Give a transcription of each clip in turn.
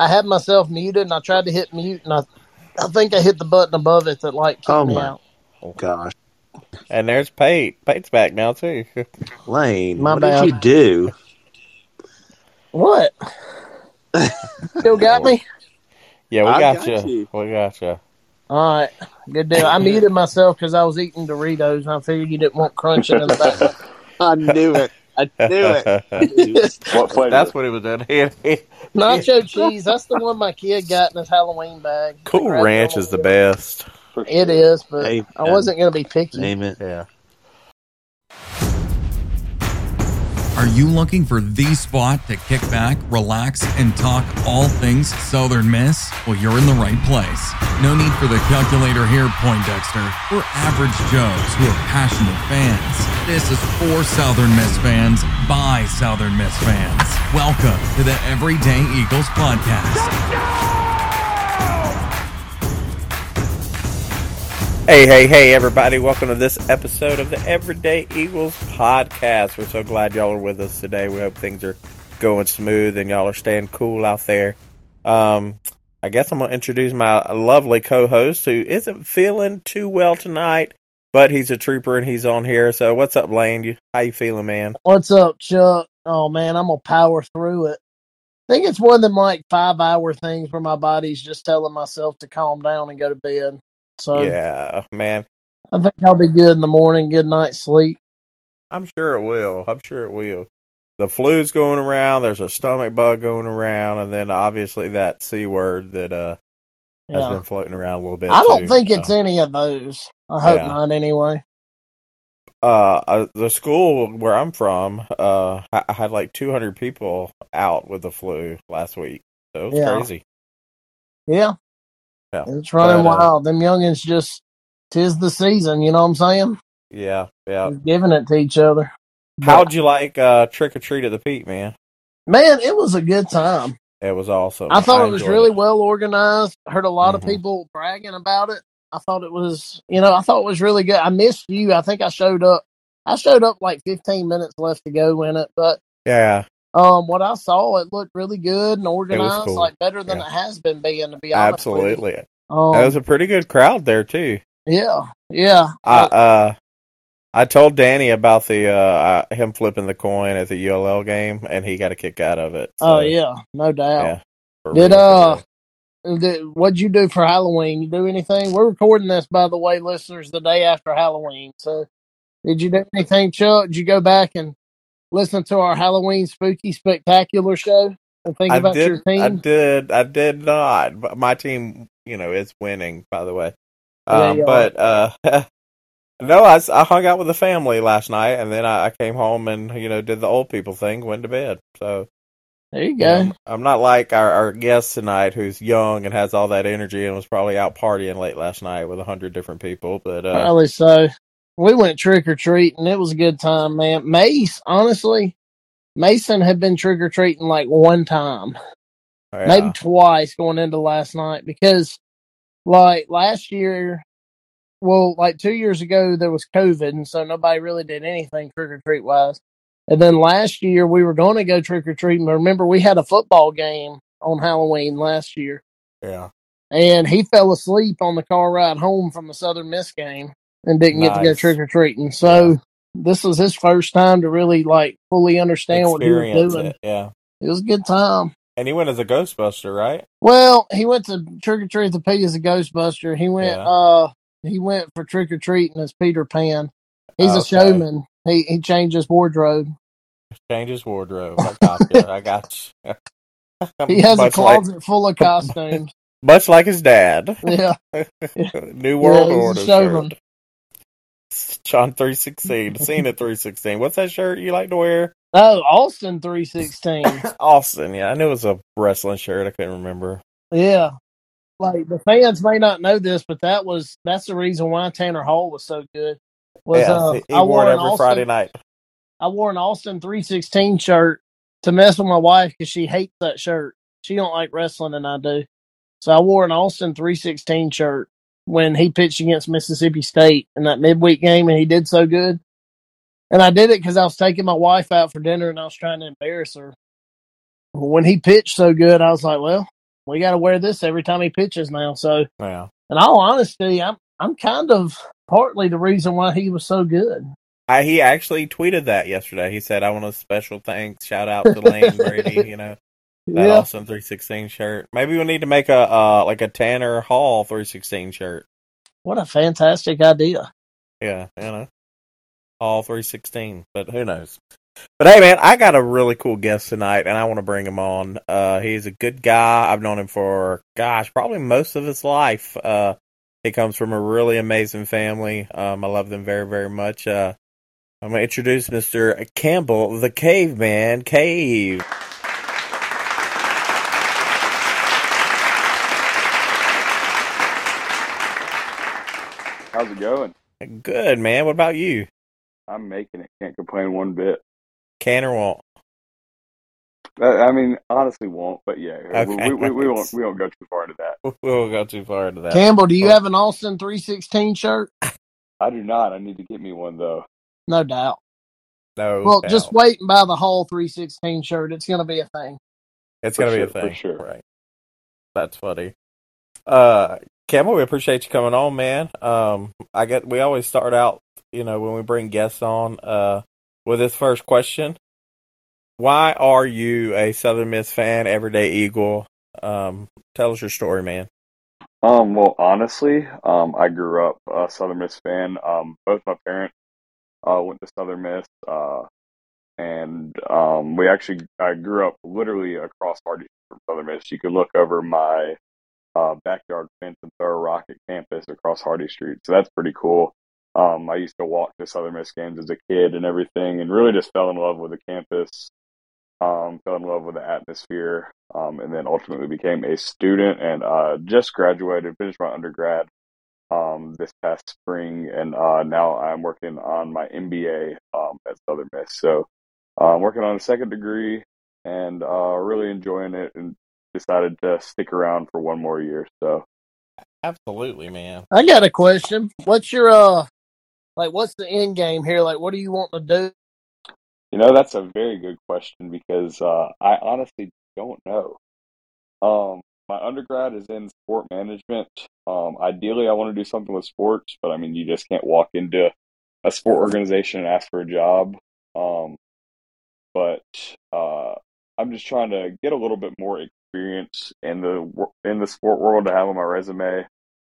I had myself muted and I tried to hit mute and I, I think I hit the button above it that like kicked Oh, me my. out. Oh gosh, And there's Pate. Pate's back now too. Lane, My what bad. did you do? What? Still got me? Yeah, we got, got you. you. We got you. All right, good deal. I muted myself because I was eating Doritos and I figured you didn't want crunching in the background. I knew it. I knew it. I knew it. What flavor? That's what he was doing. He- he- Nacho cheese. That's the one my kid got in his Halloween bag. cool Ranch is the best. For It sure. is, but Hey, I wasn't going to be picky. Name it. Yeah. Are you looking for the spot to kick back, relax, and talk all things Southern Miss? Well, you're in the right place. No need for the calculator here, Poindexter. We're average Joes who are passionate fans. This is for Southern Miss fans by Southern Miss fans. Welcome to the Everyday Eagles podcast. Hey, hey, hey, everybody. Welcome to this episode of the Everyday Eagles podcast. We're so glad y'all are with us today. We hope things are going smooth and y'all are staying cool out there. Um, I guess I'm going to introduce my lovely co host who isn't feeling too well tonight, but he's a trooper and he's on here. So, what's up, Lane? You, how you feeling, man? What's up, Chuck? Oh man, I'm gonna power through it. I think it's one of them like five hour things where my body's just telling myself to calm down and go to bed. So Yeah, man. I think I'll be good in the morning. Good night's sleep. I'm sure it will. I'm sure it will. The flu's going around. There's a stomach bug going around, and then obviously that c word that uh has Yeah. been floating around a little bit. I don't too. think it's Uh, any of those. I hope Yeah. not. Anyway. uh, uh the school where I'm from. Uh, I I had like 200 people out with the flu last week. So it was Yeah. crazy. Yeah. Yeah. It's running But, uh, wild. Them youngins just tis the season. You know what I'm saying? Yeah, yeah. Giving it to each other. How'd you like uh trick or treat at the Pete, man? Man, it was a good time. It was awesome. I thought it was really well organized. Heard a lot of Mhm. people bragging about it. I thought it was, you know, I thought it was really good. I missed you. I think I showed up. I showed up like 15 minutes left to go in it, but Yeah, um, what I saw, it looked really good and organized, cool. like better than Yeah. it has been being. To be honest, absolutely. Um, That was a pretty good crowd there too. yeah, yeah. I uh I told Danny about the uh him flipping the coin at the ULL game and he got a kick out of it. oh yeah, no doubt. yeah. Did uh, did, what'd you do for Halloween? You do anything? We're recording this, by the way, listeners, the day after Halloween. So, did you do anything, Chuck? Did you go back and listen to our Halloween spooky spectacular show and think I about did your team? I did I did not. But my team, you know, is winning, by the way. Um you but uh No, I hung out with the family last night, and then I, I came home and you know did the old people thing, went to bed. So there you you go. know, I'm not like our, our guest tonight, who's young and has all that energy, and was probably out partying late last night with a hundred different people. But uh, Probably so. We went trick or treating. It was a good time, man. Mace, honestly, Mason had been trick or treating like one time. yeah. maybe twice going into last night because like last year well like two years ago there was covid and so nobody really did anything trick-or-treat wise and then last year we were going to go trick-or-treating but remember we had a football game on halloween last year yeah. and he fell asleep on the car ride home from the southern miss game and didn't get to go trick-or-treating so this was his first time to really like fully understand what he was doing it, yeah. it was a good time And he went as a Ghostbuster, right? Well, he went to trick or treat the pig as a Ghostbuster. He went Yeah. uh he went for trick or treating as Peter Pan. He's a showman. He he changed his wardrobe. Change his wardrobe. I got you. I got you. He has a much like, closet full of costumes. much like his dad. yeah. New World he's a Order John three sixteen. Seen at three sixteen. What's that shirt you like to wear? Oh, Austin three sixteen. Austin. Yeah, I knew it was a wrestling shirt. I couldn't remember. yeah. Like the fans may not know this, but that was that's the reason why Tanner Hall was so good. Was yeah, uh I wore it every Austin Friday night. I wore an Austin 316 shirt to mess with my wife because she hates that shirt. She don't like wrestling and I do. So I wore an Austin 316 shirt when he pitched against Mississippi State in that midweek game and he did so good. And I did it because I was taking my wife out for dinner and I was trying to embarrass her. When he pitched so good, I was like, well, we got to wear this every time he pitches now. So, Yeah. in all honesty, I'm I'm kind of partly the reason why he was so good. I, he actually tweeted that yesterday. He said, "I want a special thanks, shout out to Lane Brady." You know that yeah, awesome three sixteen shirt. Maybe we need to make a uh, like a Tanner Hall three sixteen shirt. what a fantastic idea. Yeah, you know, all three sixteen. But who knows? But hey, man, I got a really cool guest tonight, and I want to bring him on. Uh, he's a good guy. I've known him for gosh, probably most of his life. Uh, he comes from a really amazing family. Um, I love them very, very much. Uh, I'm gonna introduce Mr. Campbell, the Caveman Cave. How's it going? Good man. What about you? I'm making it. Can't complain one bit. Can or won't? I mean, honestly, won't. But yeah, Okay, we, we, we won't we won't go too far into that. We won't go too far into that. Campbell, do you have an Austin 316 shirt? I do not. I need to get me one though. No doubt. No, Well, doubt. just wait and buy the whole 316 shirt. It's going to be a thing. It's gonna be a thing for sure. right? That's funny. Uh, Campbell, we appreciate you coming on, man. Um, I get we always start out, you know, when we bring guests on, uh, with this first question: Why are you a Southern Miss fan, everyday Eagle? Um, tell us your story, man. Um, well, honestly, um, I grew up a Southern Miss fan. Um, both my parents uh, went to Southern Miss, uh, and um, we actually I grew up literally across Hardy from Southern Miss. You could look over my backyard fence and throw a rock at campus across Hardy Street. So that's pretty cool. Um, I used to walk to Southern Miss games as a kid and everything, and really just fell in love with the campus. Um, fell in love with the atmosphere, um, and then ultimately became a student and uh, just graduated, finished my undergrad um, this past spring, and uh, now I'm working on my MBA um, at Southern Miss. So uh, I'm working on a second degree and uh, really enjoying it, and decided to stick around for one more year. So Absolutely, man. I got a question. What's your, uh, like, what's the end game here? Like, what do you want to do? you know that's a very good question because uh, I honestly don't know. Um, my undergrad is in sport management. Um, ideally, I want to do something with sports, but I mean, you just can't walk into a sport organization and ask for a job. Um, but uh, I'm just trying to get a little bit more experience in the in the sport world to have on my resume,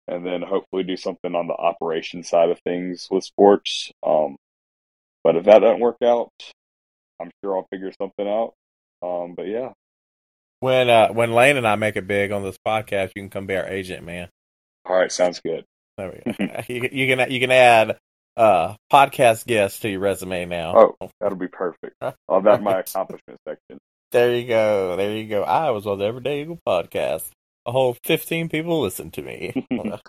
and then hopefully do something on the operation side of things with sports. Um, but if that doesn't work out, I'm sure I'll figure something out. Um, but yeah, When uh, when Lane and I make it big on this podcast, you can come be our agent, man. all right, sounds good. There we go. you, you can you can add uh podcast guests to your resume now. Oh, that'll be perfect. I'll have my accomplishment section. There you go. There you go. I was on the Everyday Eagle podcast. A whole 15 people listened to me.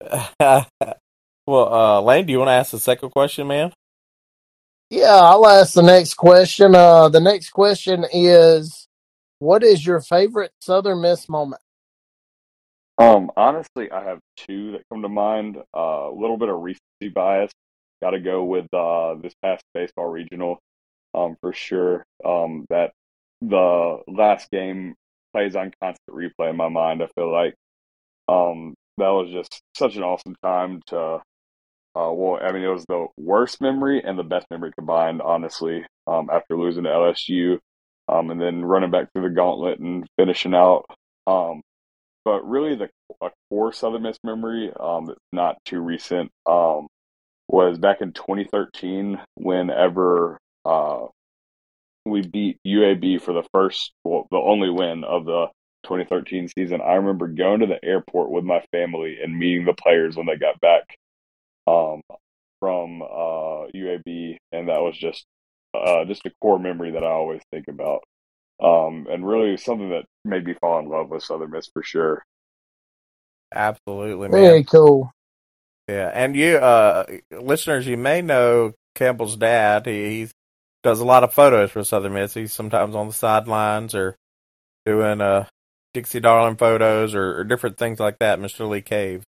well, uh, Lane, do you want to ask the second question, man? Yeah, I'll ask the next question. Uh, the next question is, what is your favorite Southern Miss moment? Um, honestly, I have two that come to mind. Uh, a little bit of recency bias. Got to go with uh, this past baseball regional, um, for sure. Um, that the last game plays on constant replay in my mind. I feel like um, that was just such an awesome time to. Uh, well, I mean, it was the worst memory and the best memory combined, honestly. Um, after losing to LSU, um, and then running back through the gauntlet and finishing out. Um, but really the a core Southern Miss memory um, not too recent um, was back in 2013 whenever uh, we beat UAB for the first, well, the only win of the 2013 season. I remember going to the airport with my family and meeting the players when they got back um, from uh, UAB, and that was just uh, just a core memory that I always think about. Um, and really something that made me fall in love with Southern Miss for sure. Absolutely, man. Very cool. Yeah, and you, uh, listeners, you may know Campbell's dad. He, he does a lot of photos for Southern Miss. He's sometimes on the sidelines or doing uh, Dixie Darling photos or, or different things like that. Mr. Lee Cave,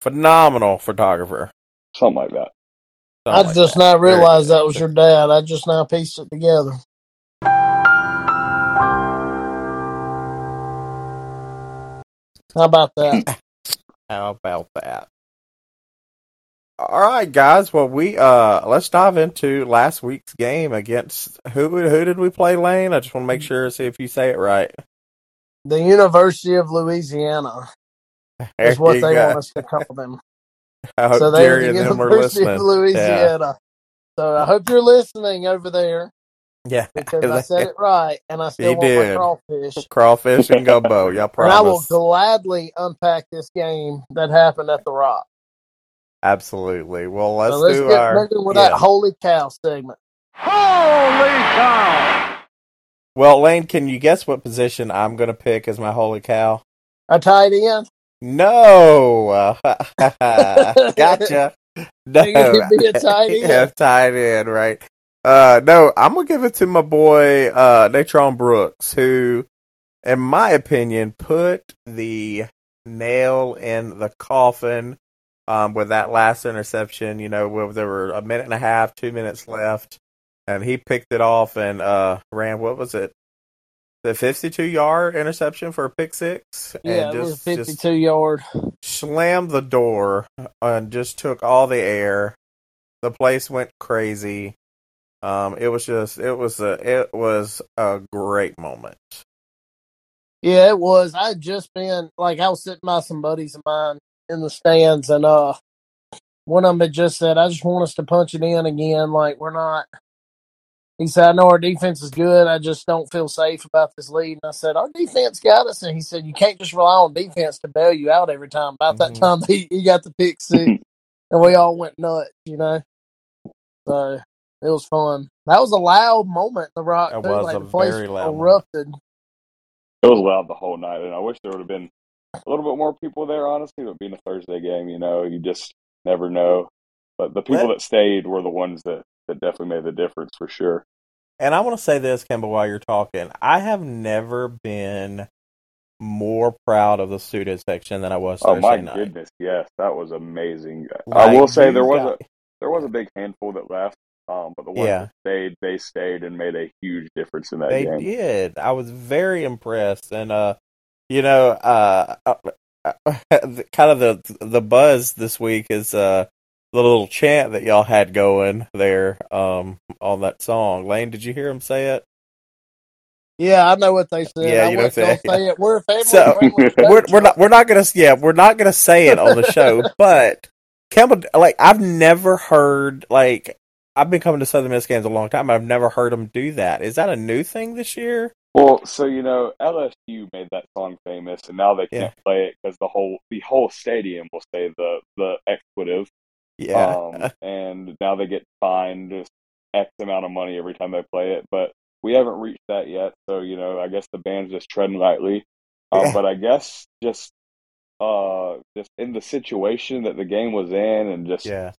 phenomenal photographer. Something like that. I like just that. not realized that was your dad. I just now pieced it together. How about that? How about that? All right, guys. Well, we uh let's dive into last week's game against who? Who did we play, Lane? I just want to make sure see if you say it right. the University of Louisiana There is what you they go. want us to call them. I hope so they're Jerry the and them were University of listening. Louisiana. So I hope you're listening over there Yeah, because I said it right, and I still You want did. my crawfish. Crawfish and gumbo. Y'all And I will promise. gladly unpack this game that happened at the Rock. Absolutely. Well, let's, so let's do get our. with yeah. that holy cow segment. Holy cow! Well, Lane, can you guess what position I'm going to pick as my holy cow? A tight end. No. gotcha. No. You can be a tight end. yeah, tight end, right? Uh, no, I'm gonna give it to my boy uh Natron Brooks, who, in my opinion, put the nail in the coffin. Um, with that last interception, you know, where there were a minute and a half, two minutes left, and he picked it off and uh ran. What was it? The 52 yard interception for a pick six, Yeah, and it was just, 52 just yard. slammed the door and just took all the air. The place went crazy. Um, it was just it was a it was a great moment. Yeah, it was. I had just been like I was sitting by some buddies of mine in the stands, and uh, one of them had just said, "I just want us to punch it in again. Like we're not." He said, "I know our defense is good. I just don't feel safe about this lead." And I said, "Our defense got us." And he said, "You can't just rely on defense to bail you out every time." About that Mhm. time, he, he got the pick six, and we all went nuts. You know, so it was fun. That was a loud moment. in The Rock, It too. was like a the place very loud moment. erupted. It was loud the whole night, and I wish there would have been a little bit more people there. Honestly, but being a Thursday game, you know, you just never know. But the people that stayed were the ones that that definitely made the difference for sure. And I want to say this, Kemba, while you're talking, I have never been more proud of the student section than I was Oh my night. goodness, yes, that was amazing. I will say there was got- a there was a big handful that left, um, but the ones Yeah. that stayed, they stayed and made a huge difference in that They game. did. I was very impressed, and uh, you know, uh, uh, uh, kind of the the buzz this week is uh the little chant that y'all had going there um on that song. Lane, did you hear him say it? Yeah, I know what they said. Yeah, I you know what gonna say it. We're a family So, We're we're not we're not gonna yeah we're not gonna say it on the show, but Campbell like I've never heard like I've been coming to Southern Miss games a long time. I've never heard him do that. Is that a new thing this year? Well, so you know, LSU made that song famous, and now they can't play it because the whole the whole stadium will say the the expletive. Yeah. Um, and now they get fined just X amount of money every time they play it. But we haven't reached that yet, so you know, I guess the band's just treading lightly. Um, Yeah. But I guess just uh, just in the situation that the game was in, and just yeah.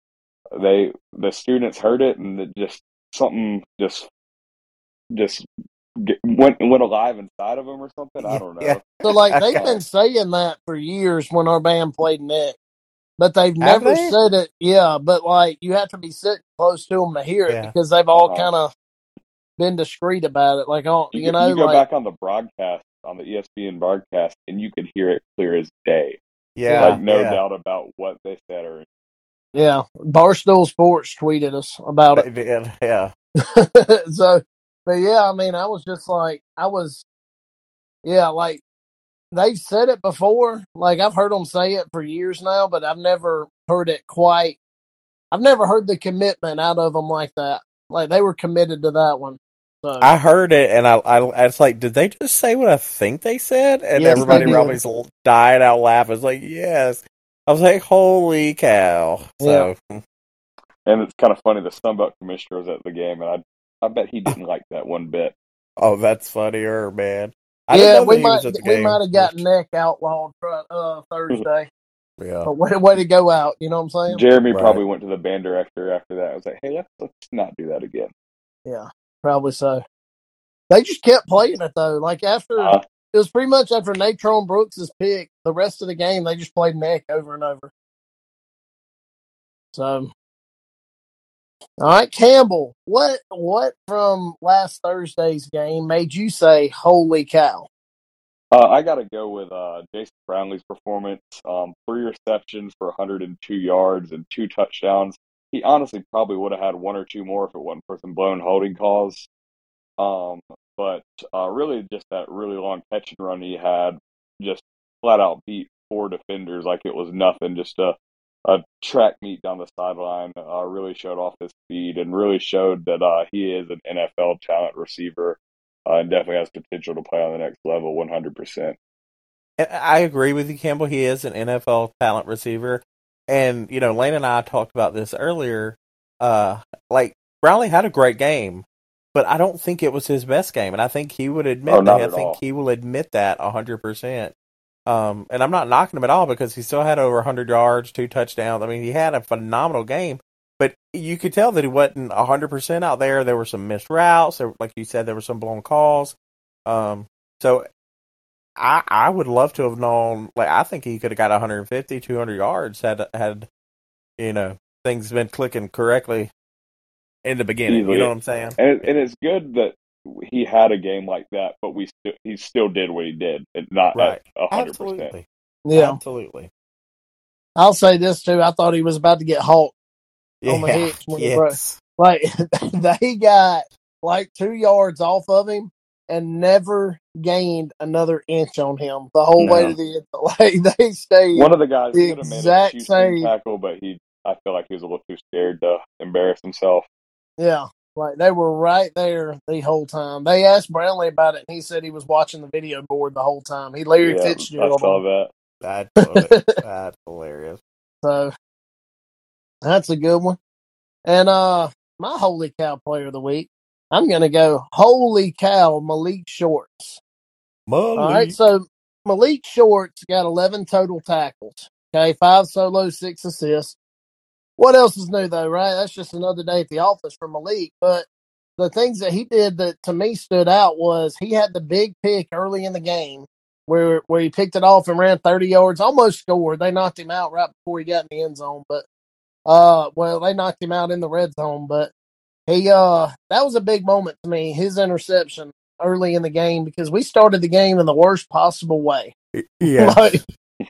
they the students heard it, and it just something just just get, went went alive inside of them or something. I don't know. Yeah. So like they've been saying that for years when our band played neck, but they've Have never they? said it. Yeah, but like you have to be sitting close to them to hear it Yeah. because they've all Uh-huh. kind of been discreet about it. Like, oh, You, you, go- know, you go like back on the broadcast on the ESPN broadcast, and you could hear it clear as day. Yeah. like no yeah. doubt about what they said or yeah, Barstool Sports tweeted us about They did, Yeah. so, but yeah, I mean, I was just like, I was, yeah, like they've said it before. Like I've heard them say it for years now, but I've never heard it quite. I've never heard the commitment out of them like that. Like they were committed to that one. So I heard it and I, I, I was like, did they just say what I think they said? And Yes, everybody around did. me s- died out laughing. It's like, yes. I was like, holy cow. So, hmm. and it's kind of funny the Sun Belt commissioner was at the game and I I bet he didn't like that one bit. oh, that's funnier, man. I yeah, know we might was at the we might have got neck outlawed for, uh, Thursday, Yeah. but way, way to go out. You know what I'm saying? Jeremy Right. probably went to the band director after that. I was like, hey, let's let's not do that again. Yeah, probably so. They just kept playing it though. Like after Uh, it was pretty much after Natron Brooks's pick, the rest of the game they just played neck over and over. So, all right, Campbell, what what from last Thursday's game made you say "Holy cow"? Uh, I got to go with uh, Jason Brownlee's performance. Um, three receptions for 102 yards and two touchdowns. He honestly probably would have had one or two more if it wasn't for some blown holding calls. Um, but uh, really, just that really long catch and run he had, just flat out beat four defenders like it was nothing. Just a a track meet down the sideline. Uh, really showed off his speed and really showed that uh, he is an NFL talent receiver uh, and definitely has potential to play on the next level. One hundred percent. I agree with you, Campbell. He is an NFL talent receiver, and you know, Lane and I talked about this earlier. Uh, like Brownlee had a great game, but I don't think it was his best game, and I think he would admit Oh, that. I think all. he will admit that hundred percent. Um, and I'm not knocking him at all because he still had over hundred yards, two touchdowns. I mean, he had a phenomenal game, but you could tell that he wasn't hundred percent out there. There were some missed routes. There, like you said, there were some blown calls. Um, so I I would love to have known. Like I think he could have got 150, 200 yards had had you know things been clicking correctly in the beginning. Easily. You know what I'm saying? And it, and it's good that he had a game like that, but we st- he still did what he did, and not Right. at hundred percent. Absolutely. Yeah. Absolutely. I'll say this too. I thought he was about to get Hulk. On the Yeah. hitch when he broke. Like they got like two yards off of him and never gained another inch on him the whole way to the end. Like they stayed. One of the guys The could have made a exact same- tackle, but he I feel like he was a little too scared to embarrass himself. Yeah. Like they were right there the whole time. They asked Brownlee about it and he said he was watching the video board the whole time. He Larry yeah, I Fitzgerald. saw that. That's hilarious. That's hilarious. So that's a good one. And uh my holy cow player of the week, I'm gonna go holy cow Malik Shorts. Malik. All right, Malik. so Malik Shorts got 11 total tackles. Okay, five solo, six assists. What else is new though, right? That's just another day at the office for Malik. But the things that he did that to me stood out was he had the big pick early in the game where where he picked it off and ran 30 yards, almost scored. They knocked him out right before he got in the end zone, but uh, well, they knocked him out in the red zone, but he uh, that was a big moment to me. His interception early in the game because we started the game in the worst possible way. Yeah. Like,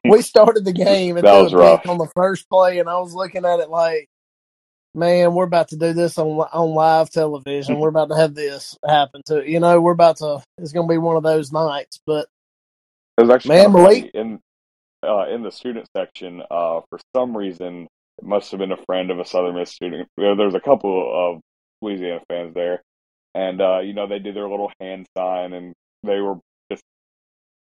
we started the game and That was rough. on the first play, and I was looking at it like, man, we're about to do this on on live television. We're about to have this happen to you know. We're about to. It's going to be one of those nights, but It was actually Man, Malik- in uh, in the student section. Uh, for some reason, it must have been a friend of a Southern Miss student. There There's a couple of Louisiana fans there, and uh, you know they did their little hand sign, and they were just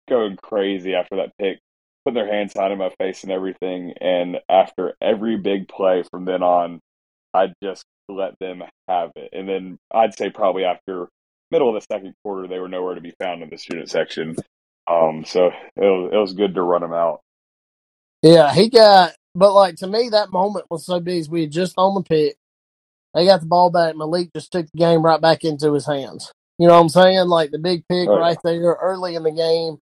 going crazy after that pick, putting their hands sign in my face and everything. And after every big play from then on, I just let them have it. And then I'd say probably after middle of the second quarter, they were nowhere to be found in the student section. Um, so it was, it was good to run them out. Yeah, he got, but like to me, that moment was so big. We had just on the pick. They got the ball back. Malik just took the game right back into his hands. You know what I'm saying? Like the big pick Oh, yeah. right there early in the game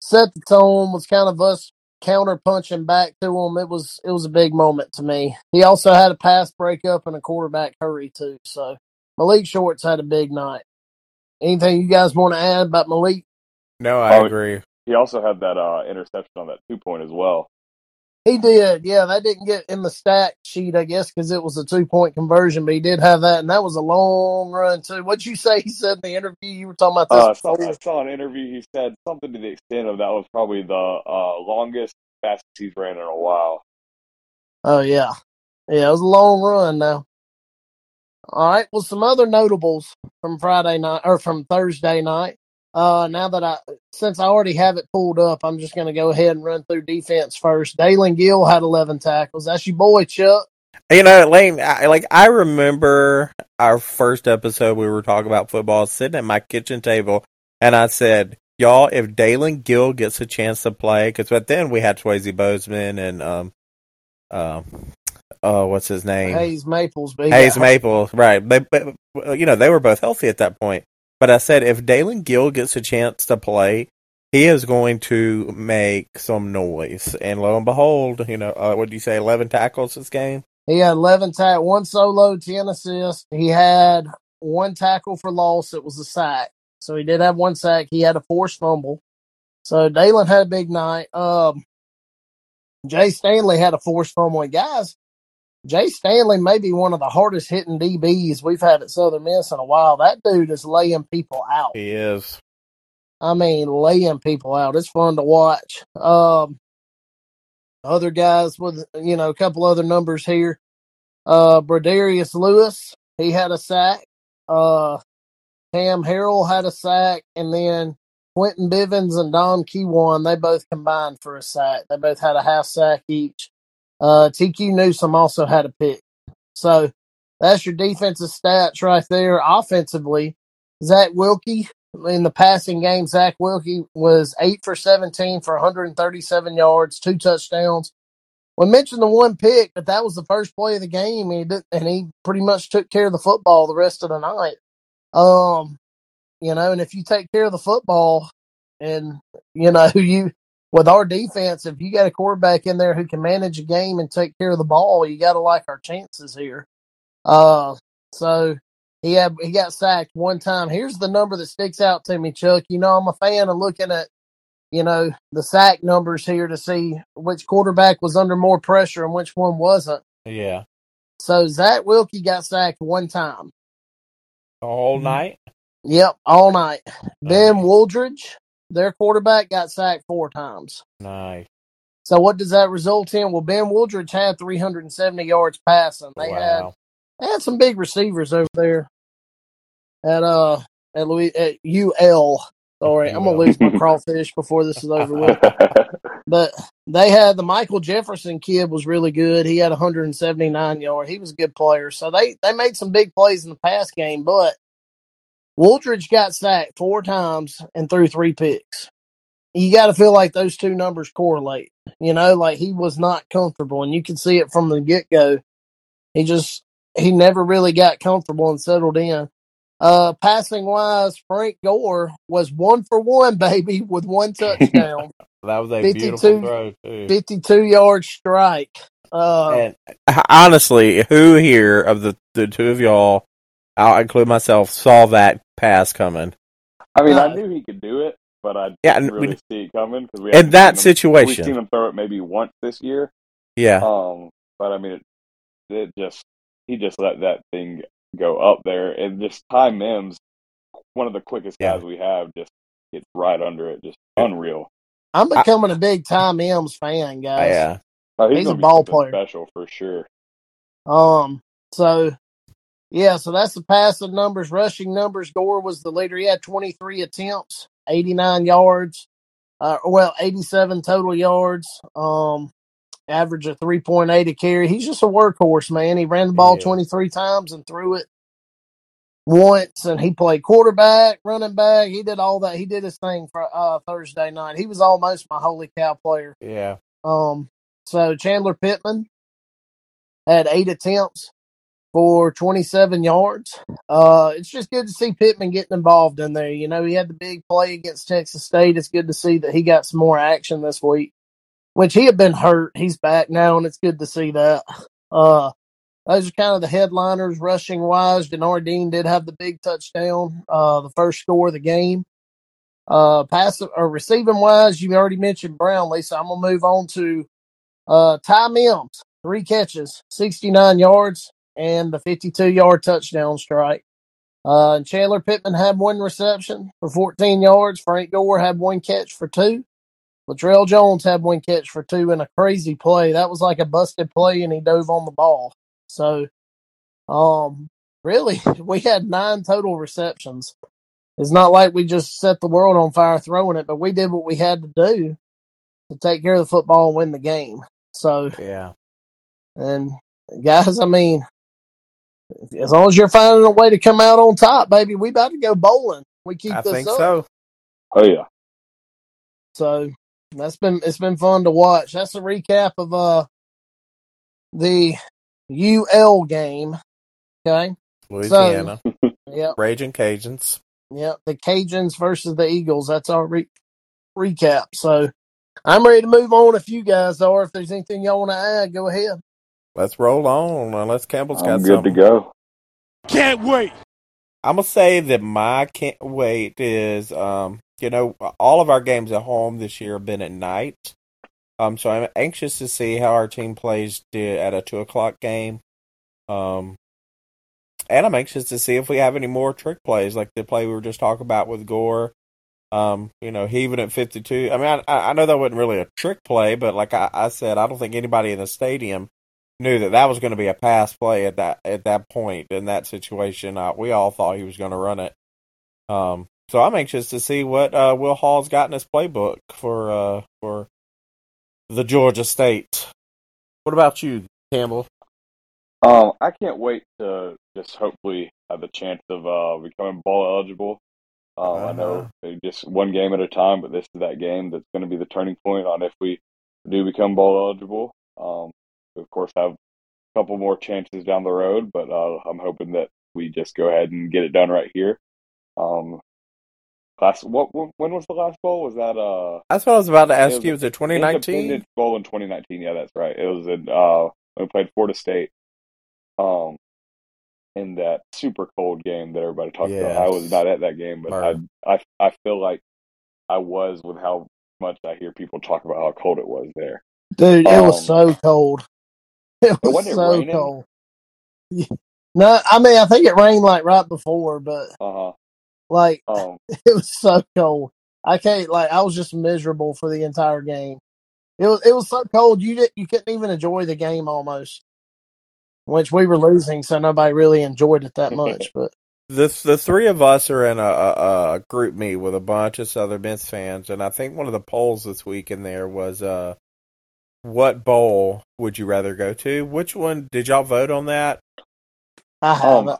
set the tone. Was kind of us counter punching back to him. It was it was a big moment to me. He also had a pass breakup and a quarterback hurry too. So Malik Shorts had a big night. Anything you guys want to add about Malik? No, I Oh, agree. He also had that uh, interception on that two point as well. He did, yeah. That didn't get in the stat sheet, I guess, because it was a two point conversion. But he did have that, and that was a long run too. What'd you say? He said in the interview you were talking about this Uh. I saw an interview. He said something to the extent of that was probably the uh, longest, fastest he's ran in a while. Oh yeah, yeah. It was a long run now. All right. Well, some other notables from Friday night or from Thursday night. Uh, now that I, since I already have it pulled up, I'm just going to go ahead and run through defense first. Dalen Gill had 11 tackles. That's your boy Chuck. You know, Lane, I, like I remember our first episode we were talking about football, sitting at my kitchen table, and I said, "Y'all, if Dalen Gill gets a chance to play, because but then we had Swayze Bozeman and um, um, uh, what's his name? Hayes Maples. Hayes got- Maple, right? They, but you know, they were both healthy at that point. But I said, if Dalen Gill gets a chance to play, he is going to make some noise. And lo and behold, you know, uh, what do you say, eleven tackles this game? He had 11 tack, one solo, 10 assists. He had one tackle for loss. It was a sack. So he did have one sack. He had a forced fumble. So Dalen had a big night. Um, Jay Stanley had a forced fumble. And guys, Jay Stanley may be one of the hardest hitting DBs we've had at Southern Miss in a while. That dude is laying people out. He is. I mean, laying people out. It's fun to watch. Um, other guys with, you know, a couple other numbers here. Uh, Broderius Lewis, he had a sack. Uh, Cam Harrell had a sack. And then Quentin Bivens and Dom Quewon, they both combined for a sack. They both had a half sack each. Uh, TQ Newsom also had a pick. So that's your defensive stats right there. Offensively, Zach Wilcke in the passing game, Zach Wilcke was eight for 17 for 137 yards, two touchdowns. We mentioned the one pick, but that was the first play of the game, and he, did, and he pretty much took care of the football the rest of the night. Um, you know, and if you take care of the football, and you know you with our defense, if you got a quarterback in there who can manage a game and take care of the ball, you got to like our chances here. Uh, so he had he got sacked one time. Here's the number that sticks out to me, Chuck. You know, I'm a fan of looking at you know the sack numbers here to see which quarterback was under more pressure and which one wasn't. Yeah. So Zach Wilcke got sacked one time. All night. Yep, all night. Ben. Wooldridge, their quarterback, got sacked four times. Nice. So what does that result in? Well, Ben Wooldridge had 370 yards passing. They had they had some big receivers over there at uh at Louis at UL. Sorry, I'm gonna lose my crawfish before this is over with. But they had the Michael Jefferson kid was really good. He had 179 yards. He was a good player. So they they made some big plays in the pass game. But Wooldridge got sacked four times and threw three picks. You got to feel like those two numbers correlate. You know, like he was not comfortable, and you can see it from the get go. He just he never really got comfortable and settled in. Uh, passing wise, Frank Gore was one for one, baby, with one touchdown, That was a 52 beautiful throw too. 52 yard strike. Uh, And honestly, who here of the the two of y'all, I'll include myself, saw that pass coming? I mean, I knew he could do it, but I didn't Yeah, and we- really see it coming because we In that him, situation. We've seen him throw it maybe once this year. Yeah. Um, but I mean, it, it just he just let that thing go up there, and just Ty Mims, one of the quickest Yeah. guys we have, just gets right under it, just unreal. I'm becoming a big Tom Mims fan, guys. yeah. Oh, he's, He's a gonna ball player. special for sure. Um, so yeah, so that's the passing numbers, rushing numbers. Gore was the leader. He had 23 attempts, 89 yards, uh, well, 87 total yards. Um, average of 3.8 a carry. He's just a workhorse, man. He ran the ball Yeah. 23 times and threw it once, and he played quarterback, running back. He did all that. He did his thing for uh, Thursday night. He was almost my holy cow player. Yeah. Um, so Chandler Pittman had eight attempts for 27 yards. Uh, it's just good to see Pittman getting involved in there. You know, he had the big play against Texas State. It's good to see that he got some more action this week, which he had been hurt. He's back now, and it's good to see that. Uh, those are kind of the headliners rushing wise. Denard Dean did have the big touchdown, uh, the first score of the game. Uh, passive or receiving wise, you already mentioned Brownlee, so I'm gonna move on to uh, Ty Mims, three catches, 69 yards, and the 52 yard touchdown strike. Uh, and Chandler Pittman had one reception for 14 yards. Frank Gore had one catch for two. Latrell Jones had one catch for two in a crazy play. That was like a busted play, and he dove on the ball. So, um, really, we had nine total receptions. It's not like we just set the world on fire throwing it, but we did what we had to do to take care of the football and win the game. So, Yeah. and guys, I mean, as long as you're finding a way to come out on top, baby, we about to go bowling. We keep this. I this think up. so. Oh yeah, So that's been it's been fun to watch. That's a recap of uh the UL game. Okay. Louisiana. Yep. Ragin Cajuns. Yep. The Cajuns versus the Eagles. That's our re- recap. So I'm ready to move on if you guys are. If there's anything y'all want to add, go ahead. Let's roll on unless Campbell's got I'm good something. to go. Can't wait. I'm gonna say that my can't wait is um you know all of our games at home this year have been at night. Um, so I'm anxious to see how our team plays at a two o'clock game. Um, and I'm anxious to see if we have any more trick plays like the play we were just talking about with Gore. Um, you know, heaving at 52. I mean, I, I know that wasn't really a trick play, but like I, I said, I don't think anybody in the stadium knew that that was going to be a pass play at that at that point in that situation. Uh, we all thought he was going to run it. Um, so I'm anxious to see what uh, Will Hall's got in his playbook for uh, for the Georgia State. What about you, Campbell? Um, I can't wait to just hopefully have the chance of uh, becoming bowl eligible. Um, uh-huh. I know uh-huh. just one game at a time, but this is that game that's going to be the turning point on if we do become bowl eligible. Um, of course, have a couple more chances down the road, but uh, I'm hoping that we just go ahead and get it done right here. Um, last what when was the last bowl? Was that uh? That's what I was about to ask was you. Was it 2019? Bowl in 2019. Yeah, that's right. It was in uh we played Florida State. Um, in that super cold game that everybody talked yes. about. I was not at that game, but I, I I feel like I was with how much I hear people talk about how cold it was there. Dude, it um, was so cold. It was so it cold. No, I mean I think it rained like right before, but uh-huh. like um, it was so cold. I can't like I was just miserable for the entire game. It was it was so cold you didn't you couldn't even enjoy the game almost which we were losing, so nobody really enjoyed it that much. But the the three of us are in a, a, a, GroupMe with a bunch of Southern Miss fans, and I think one of the polls this week in there was, uh, "What bowl would you rather go to?" Which one did y'all vote on that? I have. Um,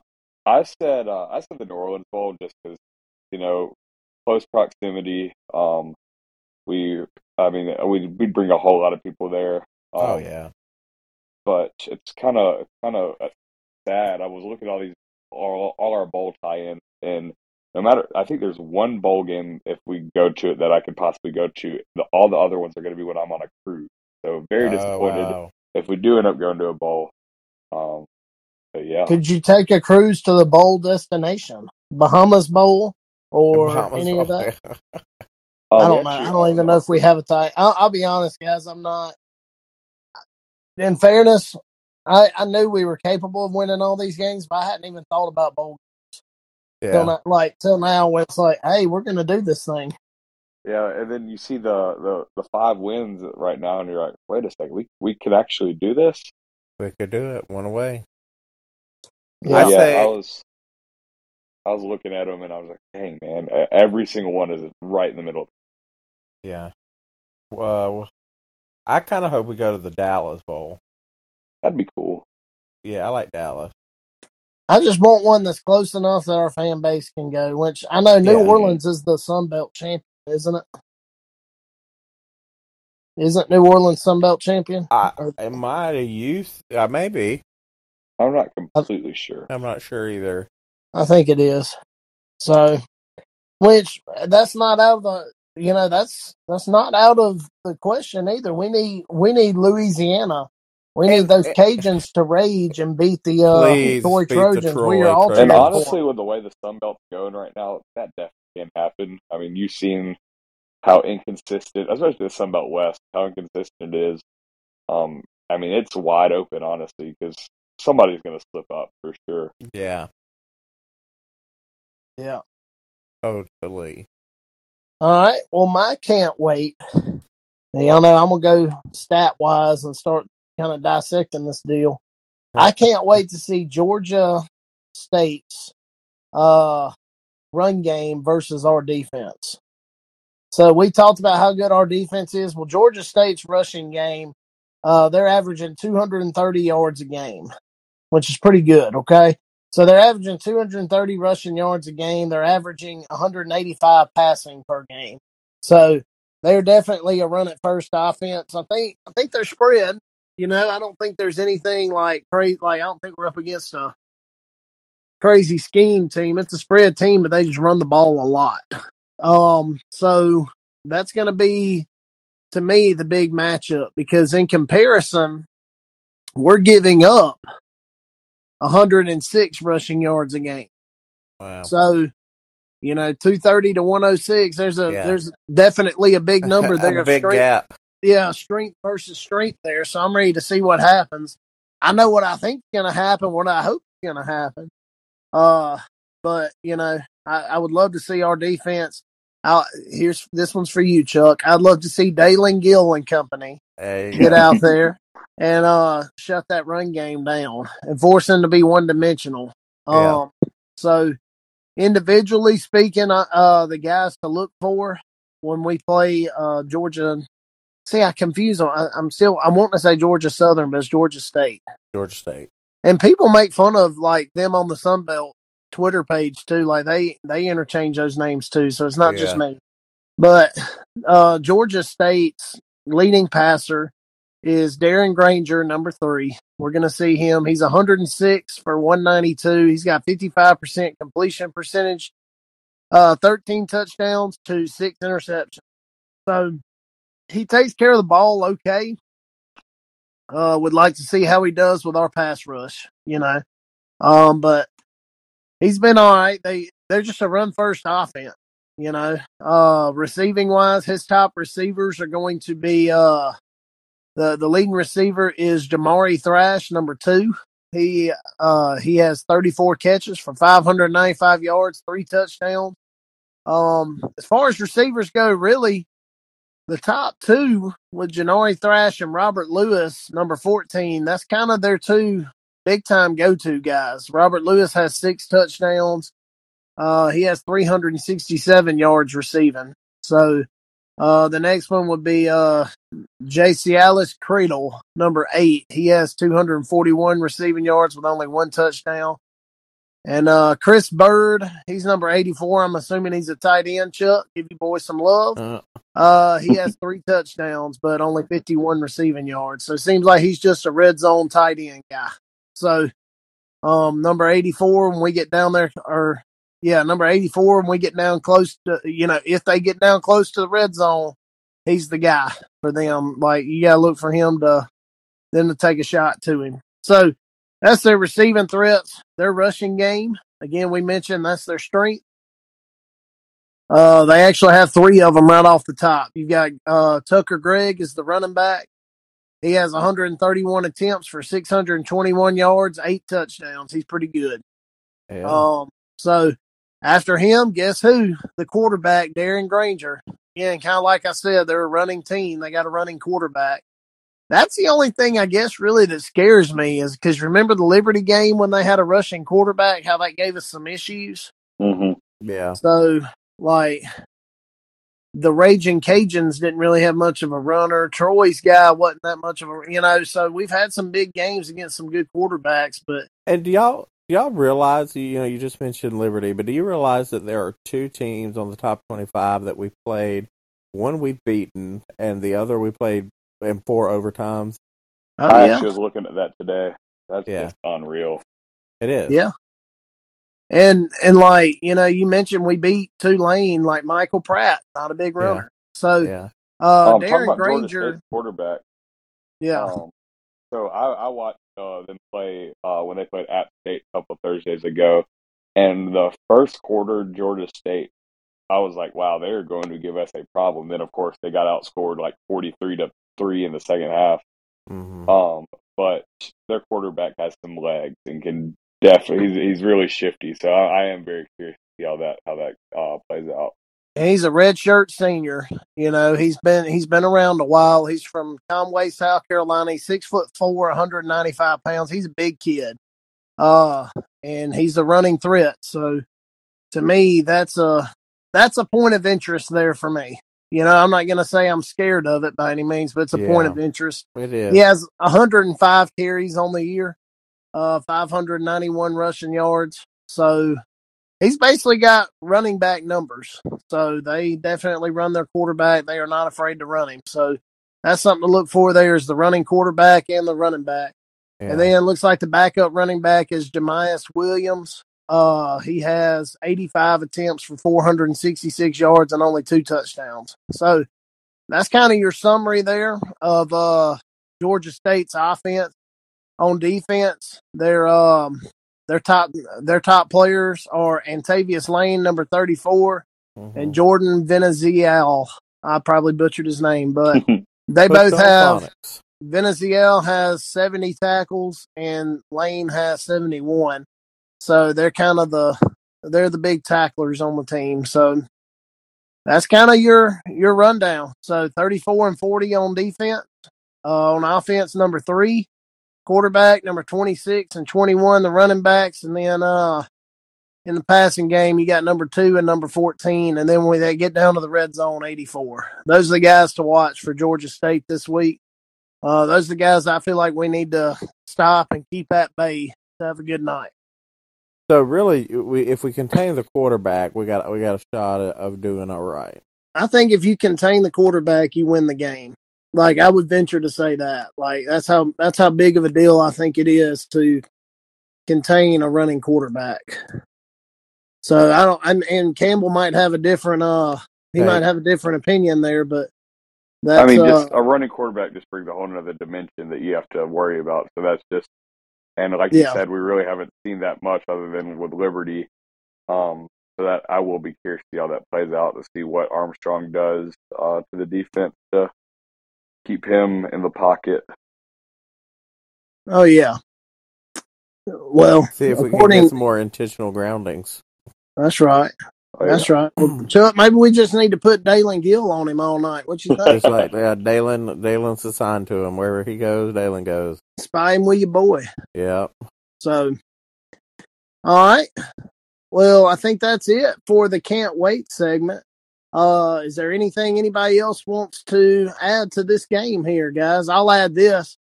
I said uh, I said the New Orleans Bowl just because you know close proximity. Um, we, I mean, we we'd bring a whole lot of people there. Oh, um, oh yeah but it's kind of kind of sad. I was looking at all these all, all our bowl tie-ins, and no matter I think there's one bowl game if we go to it that I could possibly go to. The, all the other ones are going to be when I'm on a cruise. So very oh, disappointed wow. if we do end up going to a bowl. Um, but yeah. Could you take a cruise to the bowl destination, Bahamas Bowl, or Bahamas any bowl. of that? I don't know. I don't even know if we have a tie. I'll, I'll be honest, guys. I'm not in fairness, I, I knew we were capable of winning all these games, but I hadn't even thought about bowl games. Yeah. Till now, like till now, when it's like, hey, we're gonna do this thing. Yeah, and then you see the, the, the five wins right now, and you're like, wait a second, we we could actually do this. We could do it one away. Yeah, I, yeah, say... I was I was looking at them, and I was like, dang man, every single one is right in the middle. Yeah. Well, I kind of hope we go to the Dallas Bowl. That'd be cool. Yeah, I like Dallas. I just want one that's close enough that our fan base can go. Which I know New yeah, Orleans is the Sun Belt champion, isn't it? Isn't New Orleans Sun Belt champion? I, am I a youth? Uh, maybe. I'm not completely sure. I'm not sure either. I think it is. So, which that's not out of the you know that's that's not out of the question either. We need we need Louisiana. We need those Cajuns to rage and beat the uh, Troy Trojans. The we are all and honestly, with the way the Sun Belt's going right now, that definitely can happen. I mean, you've seen how inconsistent, especially the Sun Belt West, how inconsistent it is. Um, I mean, it's wide open, honestly, because somebody's going to slip up for sure. Yeah. Yeah. Totally. All right. Well, my can't wait. Y'all know I'm gonna go stat wise and start kind of dissecting this deal. I can't wait to see Georgia State's uh, run game versus our defense. So we talked about how good our defense is. Well, Georgia State's rushing game, uh, they're averaging 230 yards a game, which is pretty good. Okay. So they're averaging 230 rushing yards a game. They're averaging 185 passing per game. So they're definitely a run at first offense. I think I think they're spread. You know, I don't think there's anything like crazy. Like I don't think we're up against a crazy scheme team. It's a spread team, but they just run the ball a lot. Um, so that's going to be to me the big matchup because in comparison, we're giving up 106 rushing yards a game. Wow. So, you know, two thirty to one oh six. There's a Yeah. there's definitely a big number there a big strength. gap. Yeah, strength versus strength there. So I'm ready to see what happens. I know what I think is going to happen, what I hope is going to happen. Uh, but you know, I, I would love to see our defense. I, here's this one's for you, Chuck. I'd love to see Dalen Gill and company get go. out there and uh shut that run game down and force them to be one dimensional. Yeah. Um, so individually speaking, uh, uh, the guys to look for when we play uh Georgia. See, I confuse them. I, I'm still I want to say Georgia Southern, but it's Georgia State. Georgia State. And people make fun of like them on the Sun Belt Twitter page too. Like they they interchange those names too. So it's not just me. But uh Georgia State's leading passer is Darren Grainger, number three. We're gonna see him. He's 106 for 192. He's got 55% completion percentage, uh, 13 touchdowns to six interceptions. So he takes care of the ball okay. Uh, would like to see how he does with our pass rush, you know. Um, but he's been all right. They they're just a run first offense, you know. Uh, receiving wise, his top receivers are going to be uh the the leading receiver is Jamari Thrash, number two. He uh he has 34 catches for 595 yards, three touchdowns. Um, as far as receivers go, really, the top two with Jamari Thrash and Robert Lewis, number 14, that's kind of their two big time go to guys. Robert Lewis has six touchdowns. Uh, he has 367 yards receiving. So, uh, the next one would be, uh, JC Alice Cradle, number eight. He has 241 receiving yards with only one touchdown. And, uh, Chris Bird, he's number 84. I'm assuming he's a tight end, Chuck. Give you boys some love. Uh, Uh, he has three touchdowns, but only 51 receiving yards. So it seems like he's just a red zone tight end guy. So, um, number 84, when we get down there, or yeah, number 84, when we get down close to, you know, if they get down close to the red zone, he's the guy for them. Like, you got to look for him to, then to take a shot to him. So that's their receiving threats, their rushing game. Again, we mentioned that's their strength. Uh, they actually have three of them right off the top. You've got uh, Tucker Gregg is the running back. He has 131 attempts for 621 yards, eight touchdowns. He's pretty good. yeah. Um, so after him, guess who? The quarterback, Darren Grainger. Again, kind of like I said, they're a running team. They got a running quarterback. That's the only thing I guess really that scares me is because remember the Liberty game when they had a rushing quarterback, how that gave us some issues. hmm yeah. So, like, the Ragin Cajuns didn't really have much of a runner. Troy's guy wasn't that much of a, you know, so we've had some big games against some good quarterbacks, but And do y'all do y'all realize you know you just mentioned Liberty, but do you realize that there are two teams on the top twenty five that we played? One we've beaten, and the other we played in four overtimes. oh, I yeah. actually was looking at that today. That's Yeah. just unreal. It is. Yeah. And, and like, you know, you mentioned we beat Tulane, like Michael Pratt, not a big Yeah. runner. So, Yeah. uh, um, Darren about Grainger, quarterback. yeah. Um, so I, I watched uh, them play uh, when they played App State a couple Thursdays ago, and the first quarter, Georgia State, I was like, wow, they're going to give us a problem. Then of course they got outscored like forty three to three in the second half. hmm Um, but their quarterback has some legs and can definitely he's, he's really shifty. So I, I am very curious to see how that how that uh, plays out. He's a red shirt senior. You know, he's been he's been around a while. He's from Conway, South Carolina. He's six foot four, 195 pounds. He's a big kid. Uh, and he's a running threat. So to me, that's a that's a point of interest there for me. You know, I'm not gonna say I'm scared of it by any means, but it's a point of interest. It is. He has 105 carries on the year, uh, 591 rushing yards. So he's basically got running back numbers. So they definitely run their quarterback. They are not afraid to run him. So that's something to look for there is the running quarterback and the running back. Yeah. And then it looks like the backup running back is Jamyest Williams. Uh, he has 85 attempts for 466 yards and only two touchdowns. So that's kind of your summary there of uh, Georgia State's offense. On defense, they're um, their top their top players are Antavious Lane, number thirty four, Mm-hmm. and Jordan Veneziale. I probably butchered his name, but they both have. Veneziale has 70 tackles and Lane has 71. So they're kind of the they're the big tacklers on the team. So that's kind of your your rundown. So 34 and 40 on defense. Uh, on offense, number three, quarterback number 26 and 21, the running backs, and then uh, in the passing game, you got number two and number 14, and then when they get down to the red zone, 84. Those are the guys to watch for Georgia State this week. Uh, those are the guys I feel like we need to stop and keep at bay have a good night. So really, we if we contain the quarterback, we got we got a shot of- of doing all right. I think if you contain the quarterback, you win the game. Like I would venture to say that. Like that's how that's how big of a deal I think it is to contain a running quarterback. So I don't. And, and Campbell might have a different. Uh, he Right. might have a different opinion there, but that's. I mean, uh, just a running quarterback just brings a whole other dimension that you have to worry about. So that's just, and like Yeah. you said, we really haven't seen that much other than with Liberty. Um, so that I will be curious to see how that plays out to see what Armstrong does uh, to the defense to keep him in the pocket. oh yeah. Well, See if we can get some more intentional groundings. That's right. Oh, yeah. That's right. Well, Chuck, maybe we just need to put Dalen Gill on him all night. What you think? Just like yeah, Dalen, Dalen's assigned to him wherever he goes. Dalen goes. Spy him with your boy. Yep. So, all right. Well, I think that's it for the can't wait segment. Uh, is there anything anybody else wants to add to this game here, guys? I'll add this.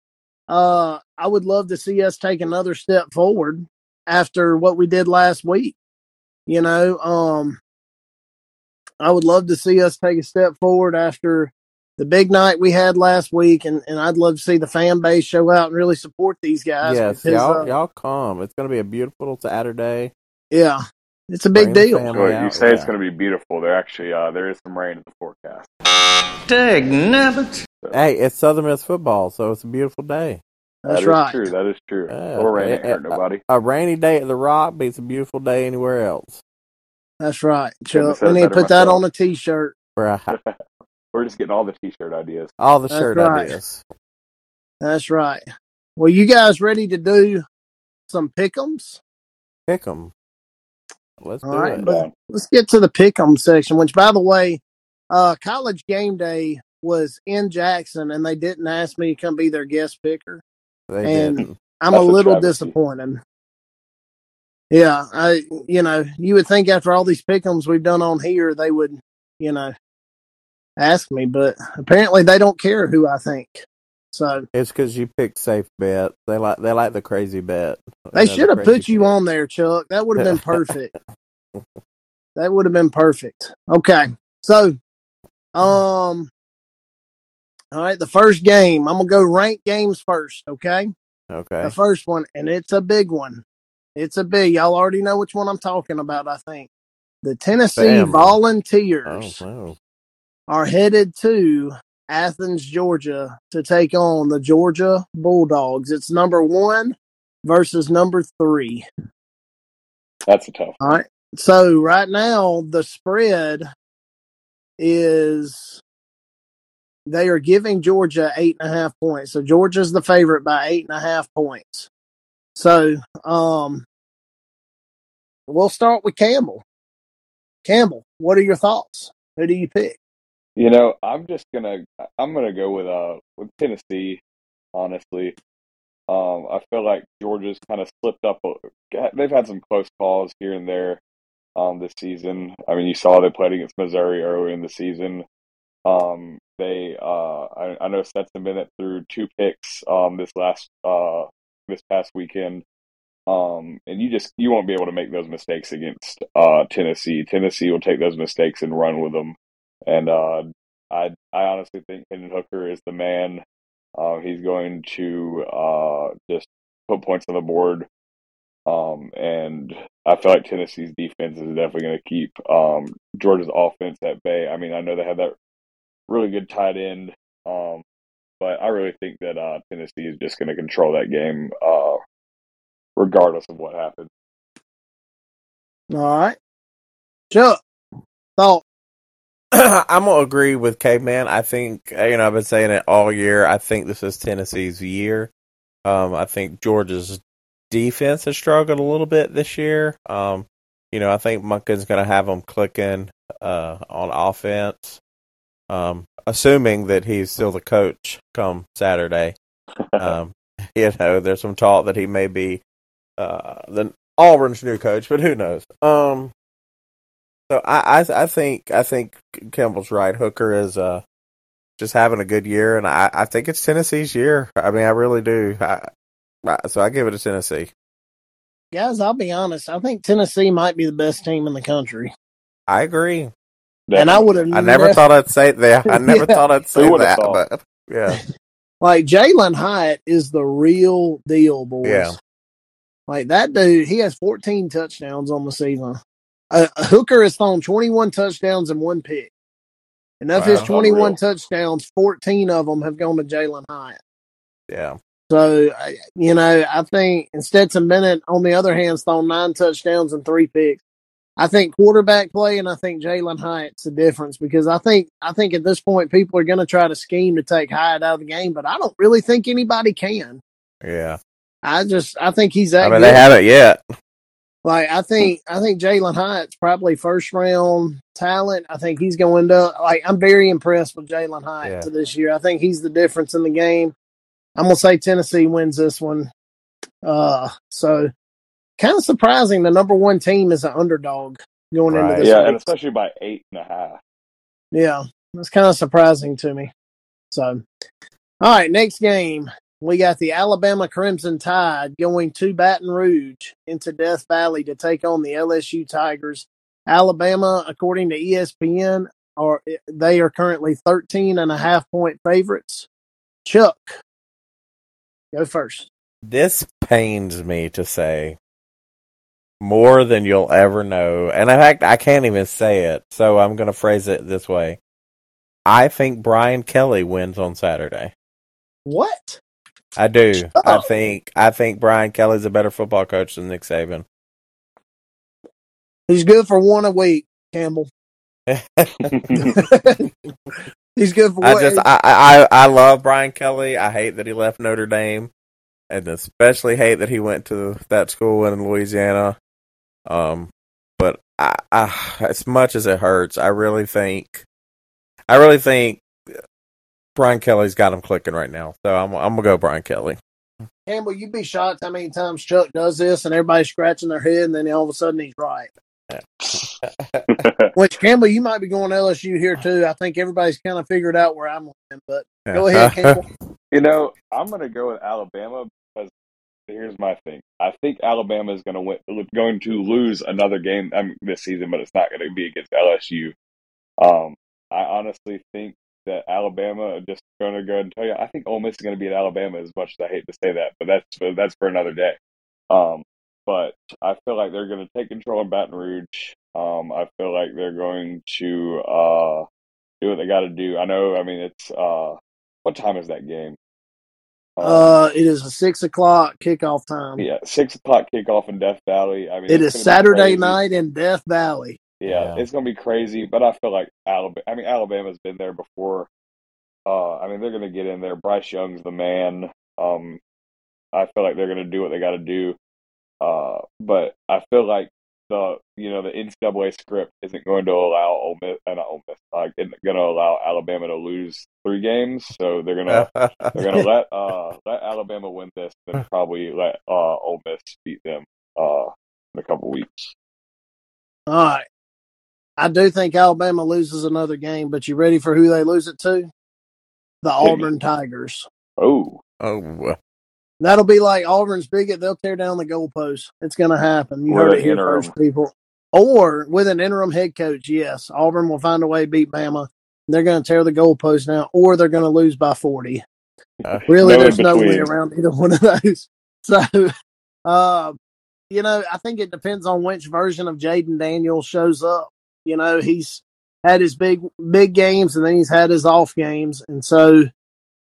Uh, I would love to see us take another step forward after what we did last week. You know, um, I would love to see us take a step forward after the big night we had last week, and, and I'd love to see the fan base show out and really support these guys. yes, because, y'all, uh, y'all come. It's going to be a beautiful Saturday. yeah, it's a big Bring deal. family So you out, say it's going to be beautiful. There actually, uh, there is some rain in the forecast. Dag nabbit. Hey, it's Southern Miss football, so it's a beautiful day. That's That is right. true. That is true. Yeah. A little rain ain't hurt eh, nobody. A rainy day at the Rock beats a beautiful day anywhere else. That's right, Couldn't have Chuck. We need to put that myself. on a T-shirt. Right. We're just getting all the t-shirt ideas. All the That's shirt right. ideas. That's right. Well, you guys ready to do some pick'ems? Pick 'em. Let's All do right, it. but- Let's get to the pick'em section. Which, by the way, uh, college game day was in Jackson, and they didn't ask me to come be their guest picker. They and- didn't. I'm That's a a little travesty. disappointed. Yeah, I you know you would think after all these pickums we've done on here they would you know ask me, but apparently they don't care who I think. So It's because you picked safe bet. They like they like the crazy bet. they You know, the should have put you pick. on there, Chuck. That would have been perfect. that would have been perfect. Okay, so um, all right, the first game I'm gonna go rank games first. Okay. Okay. The first one, and it's a big one. It's a B. Y'all already know which one I'm talking about. I think the Tennessee Family. Oh, Volunteers Oh no. are headed to Athens, Georgia, to take on the Georgia Bulldogs. It's number one versus number three. That's a tough. All right. So right now the spread is they are giving Georgia eight and a half points. So Georgia's the favorite by eight and a half points. So um we'll start with Campbell. Campbell, what are your thoughts? Who do you pick? You know, I'm just gonna I'm gonna go with uh with Tennessee. Honestly, um, I feel like Georgia's kind of slipped up. They've had some close calls here and there um this season. I mean, you saw they played against Missouri early in the season. Um, they uh I, I know Stetson Bennett threw two picks um this last uh this past weekend. Um, and you just you won't be able to make those mistakes against uh Tennessee. Tennessee will take those mistakes and run with them. And uh, I I honestly think Hendon Hooker is the man. Uh, he's going to uh, just put points on the board. Um, and I feel like Tennessee's defense is definitely going to keep um, Georgia's offense at bay. I mean, I know they have that really good tight end, um, but I really think that uh, Tennessee is just going to control that game, uh, regardless of what happens. All right. Chuck, thought. I'm gonna agree with Caveman. I think you know I've been saying it all year. I think this is Tennessee's year. Um, I think Georgia's defense has struggled a little bit this year. Um, you know, I think Monken's gonna have them clicking uh, on offense. Um, assuming that he's still the coach come Saturday. Um, you know, there's some talk that he may be uh, the Auburn's new coach, but who knows? Um, so I, I, I think I think Campbell's right. Hooker is uh just having a good year, and I, I think it's Tennessee's year. I mean, I really do. I, I, so I give it to Tennessee. Guys, I'll be honest. I think Tennessee might be the best team in the country. I agree. And I would have. I never thought I'd say that. I never Yeah. thought I'd say that, thought? but yeah, Like Jalin Hyatt is the real deal, boys. Yeah. Like that dude, he has 14 touchdowns on the season. Uh, Hooker has thrown 21 touchdowns and one pick. And of his 21 Unreal. touchdowns, 14 of them have gone to Jalin Hyatt. yeah, So, you know, I think and Stetson Bennett, on the other hand, has thrown nine touchdowns and three picks. I think quarterback play and I think Jalin Hyatt's the difference because I think I think at this point people are going to try to scheme to take Hyatt out of the game, but I don't really think anybody can. yeah. I just I think he's that I mean, good. they haven't yet. Like I think I think Jalin Hyatt's probably first round talent. I think he's going to like I'm very impressed with Jalin Hyatt Yeah. to this year. I think he's the difference in the game. I'm gonna say Tennessee wins this one. Uh so kind of surprising the number one team is an underdog going Right. into this yeah, week. and especially by eight and a half. Yeah. That's kind of surprising to me. So all right, next game. We got the Alabama Crimson Tide going to Baton Rouge into Death Valley to take on the LSU Tigers. Alabama, according to ESPN, are eh, they are currently 13 and a half point favorites. Chuck, go first. This pains me to say more than you'll ever know. And in fact, I can't even say it. So I'm going to phrase it this way. I think Brian Kelly wins on Saturday. What? I do. I Oh. think I think Brian Kelly's a better football coach than Nick Saban. He's good for one a week, Campbell. He's good for I just I, I I love Brian Kelly. I hate that he left Notre Dame, and especially hate that he went to that school in Louisiana. Um, but I, I as much as it hurts, I really think, I really think Brian Kelly's got him clicking right now. So I'm I'm gonna go Brian Kelly. Campbell, you'd be shocked how many times Chuck does this and everybody's scratching their head and then all of a sudden he's right. Which Campbell, you might be going LSU here too. I think everybody's kind of figured out where I'm going, but go ahead, Campbell. You know, I'm going to go with Alabama because here's my thing. I think Alabama is going to win, going to lose another game I mean, this season, but it's not going to be against LSU. Um, I honestly think that Alabama just going to go and tell you. I think Ole Miss is going to beat Alabama as much as I hate to say that, but that's that's for another day. Um, but I feel like they're going to take control in Baton Rouge. Um, I feel like they're going to uh, do what they got to do. I know. I mean, it's uh, what time is that game? Uh, it is a six o'clock kickoff time. yeah, six o'clock kickoff in Death Valley. I mean, it's is gonna be Saturday night in Death Valley. Yeah, Yeah. it's gonna be crazy, but I feel like Alabama. I mean, Alabama's been there before. Uh, I mean, they're gonna get in there. Bryce Young's the man. Um, I feel like they're gonna do what they got to do. Uh, but I feel like the you know the NCAA script isn't going to allow Ole Miss, uh, not Ole Miss, like isn't going to allow Alabama to lose three games. So they're gonna they're gonna let uh let Alabama win this, then probably let uh Ole Miss beat them uh in a couple weeks. All right. I do think Alabama loses another game, but you ready for who they lose it to? The Auburn Tigers. Oh, oh, That'll be like Auburn's bigot. They'll tear down the goalpost. It's going to happen. You heard it here first, people. Or with an interim head coach, yes. Auburn will find a way to beat Bama. They're going to tear the goalpost now, or they're going to lose by 40. uh, Really, No there's no way around either one of those. So, uh, you know, I think it depends on which version of Jayden Daniels shows up. You know, he's had his big big games and then he's had his off games, and so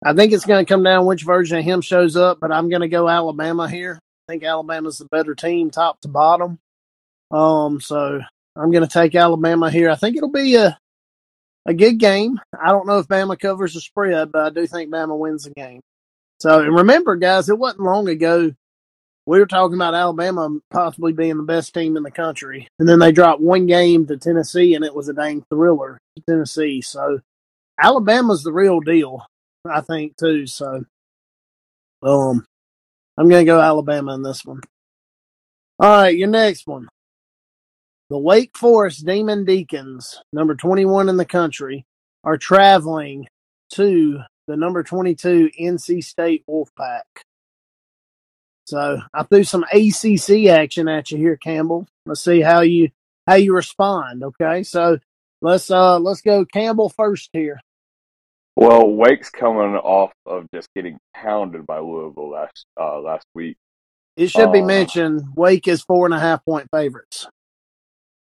I think it's going to come down which version of him shows up. But I'm going to go Alabama here. I think Alabama's the better team, top to bottom. Um, so I'm going to take Alabama here. I think it'll be a a good game. I don't know if Bama covers the spread, but I do think Bama wins the game. So, and remember, guys, it wasn't long ago we were talking about Alabama possibly being the best team in the country, and then they dropped one game to Tennessee, and it was a dang thriller Tennessee. So, Alabama's the real deal, I think, too. So, um, I'm going to go Alabama in this one. All right, your next one. The Wake Forest Demon Deacons, number 21 in the country, are traveling to the number 22 NC State Wolfpack. So I threw some ACC action at you here, Campbell. Let's see how you how you respond. Okay, so let's uh let's go Campbell first here. Well, Wake's coming off of just getting pounded by Louisville last uh, last week. It should be Uh, mentioned Wake is four and a half point favorites.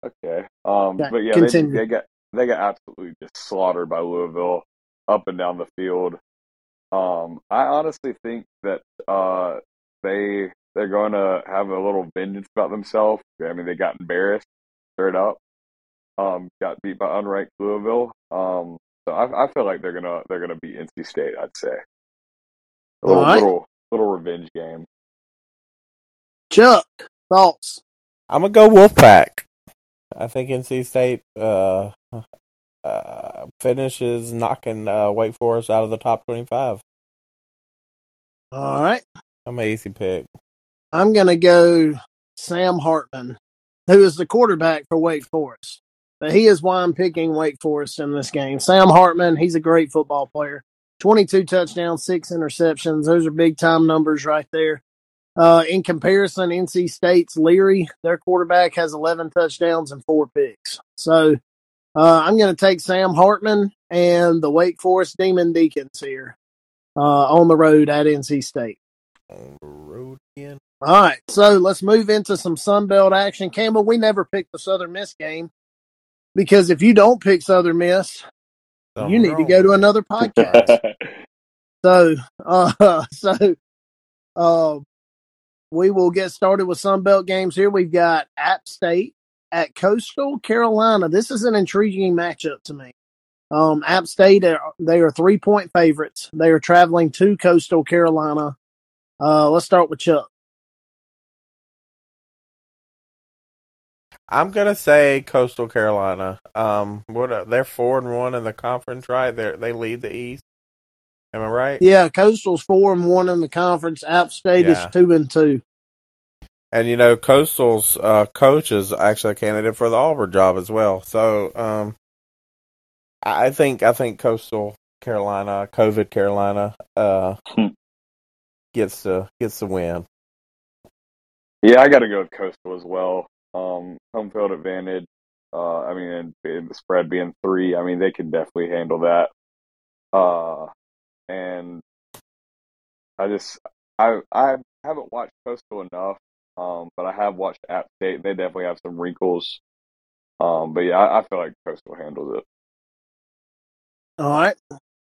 Okay. Um, but yeah, they, they got they got absolutely just slaughtered by Louisville up and down the field. Um, I honestly think that uh, they they're going to have a little vengeance about themselves. I mean, they got embarrassed straight up. Um, got beat by unranked Louisville. Um, so I, I feel like they're gonna they're gonna beat NC State. I'd say a little All right. little little revenge game. Chuck, thoughts? I'm gonna go Wolfpack. I think NC State uh, uh, finishes knocking uh, Wake Forest out of the top 25. All right. I'm an easy pick. I'm going to go Sam Hartman, who is the quarterback for Wake Forest. But he is why I'm picking Wake Forest in this game. Sam Hartman, he's a great football player. 22 touchdowns, six interceptions. Those are big time numbers right there. Uh, in comparison, NC State's Leary, their quarterback has 11 touchdowns and four picks. So uh, I'm going to take Sam Hartman and the Wake Forest Demon Deacons here uh, on the road at NC State. On the road again. All right, so let's move into some Sun Belt action. Campbell, we never picked the Southern Miss game because if you don't pick Southern Miss, you need to go to another podcast. so, uh, so, uh, we will get started with Sun Belt games here. We've got App State at Coastal Carolina. This is an intriguing matchup to me. Um, App State, are- they are three point favorites. They are traveling to Coastal Carolina. Uh, let's start with Chuck. I'm gonna say Coastal Carolina. Um, what are, they're four and one in the conference, right? They they lead the East. Am I right? Yeah, Coastal's four and one in the conference. App State Yeah. is two and two. And you know, Coastal's uh, coach is actually a candidate for the Auburn job as well. So, um, I I think I think Coastal Carolina, COVID Carolina, uh, Hmm. gets the gets the win. Yeah, I got to go with Coastal as well. Um, home field advantage. Uh, I mean, and, and the spread being three, I mean, they can definitely handle that. Uh, and I just, I, I haven't watched Coastal enough, um, but I have watched App State. They definitely have some wrinkles. Um, but yeah, I, I feel like Coastal handles it. All right.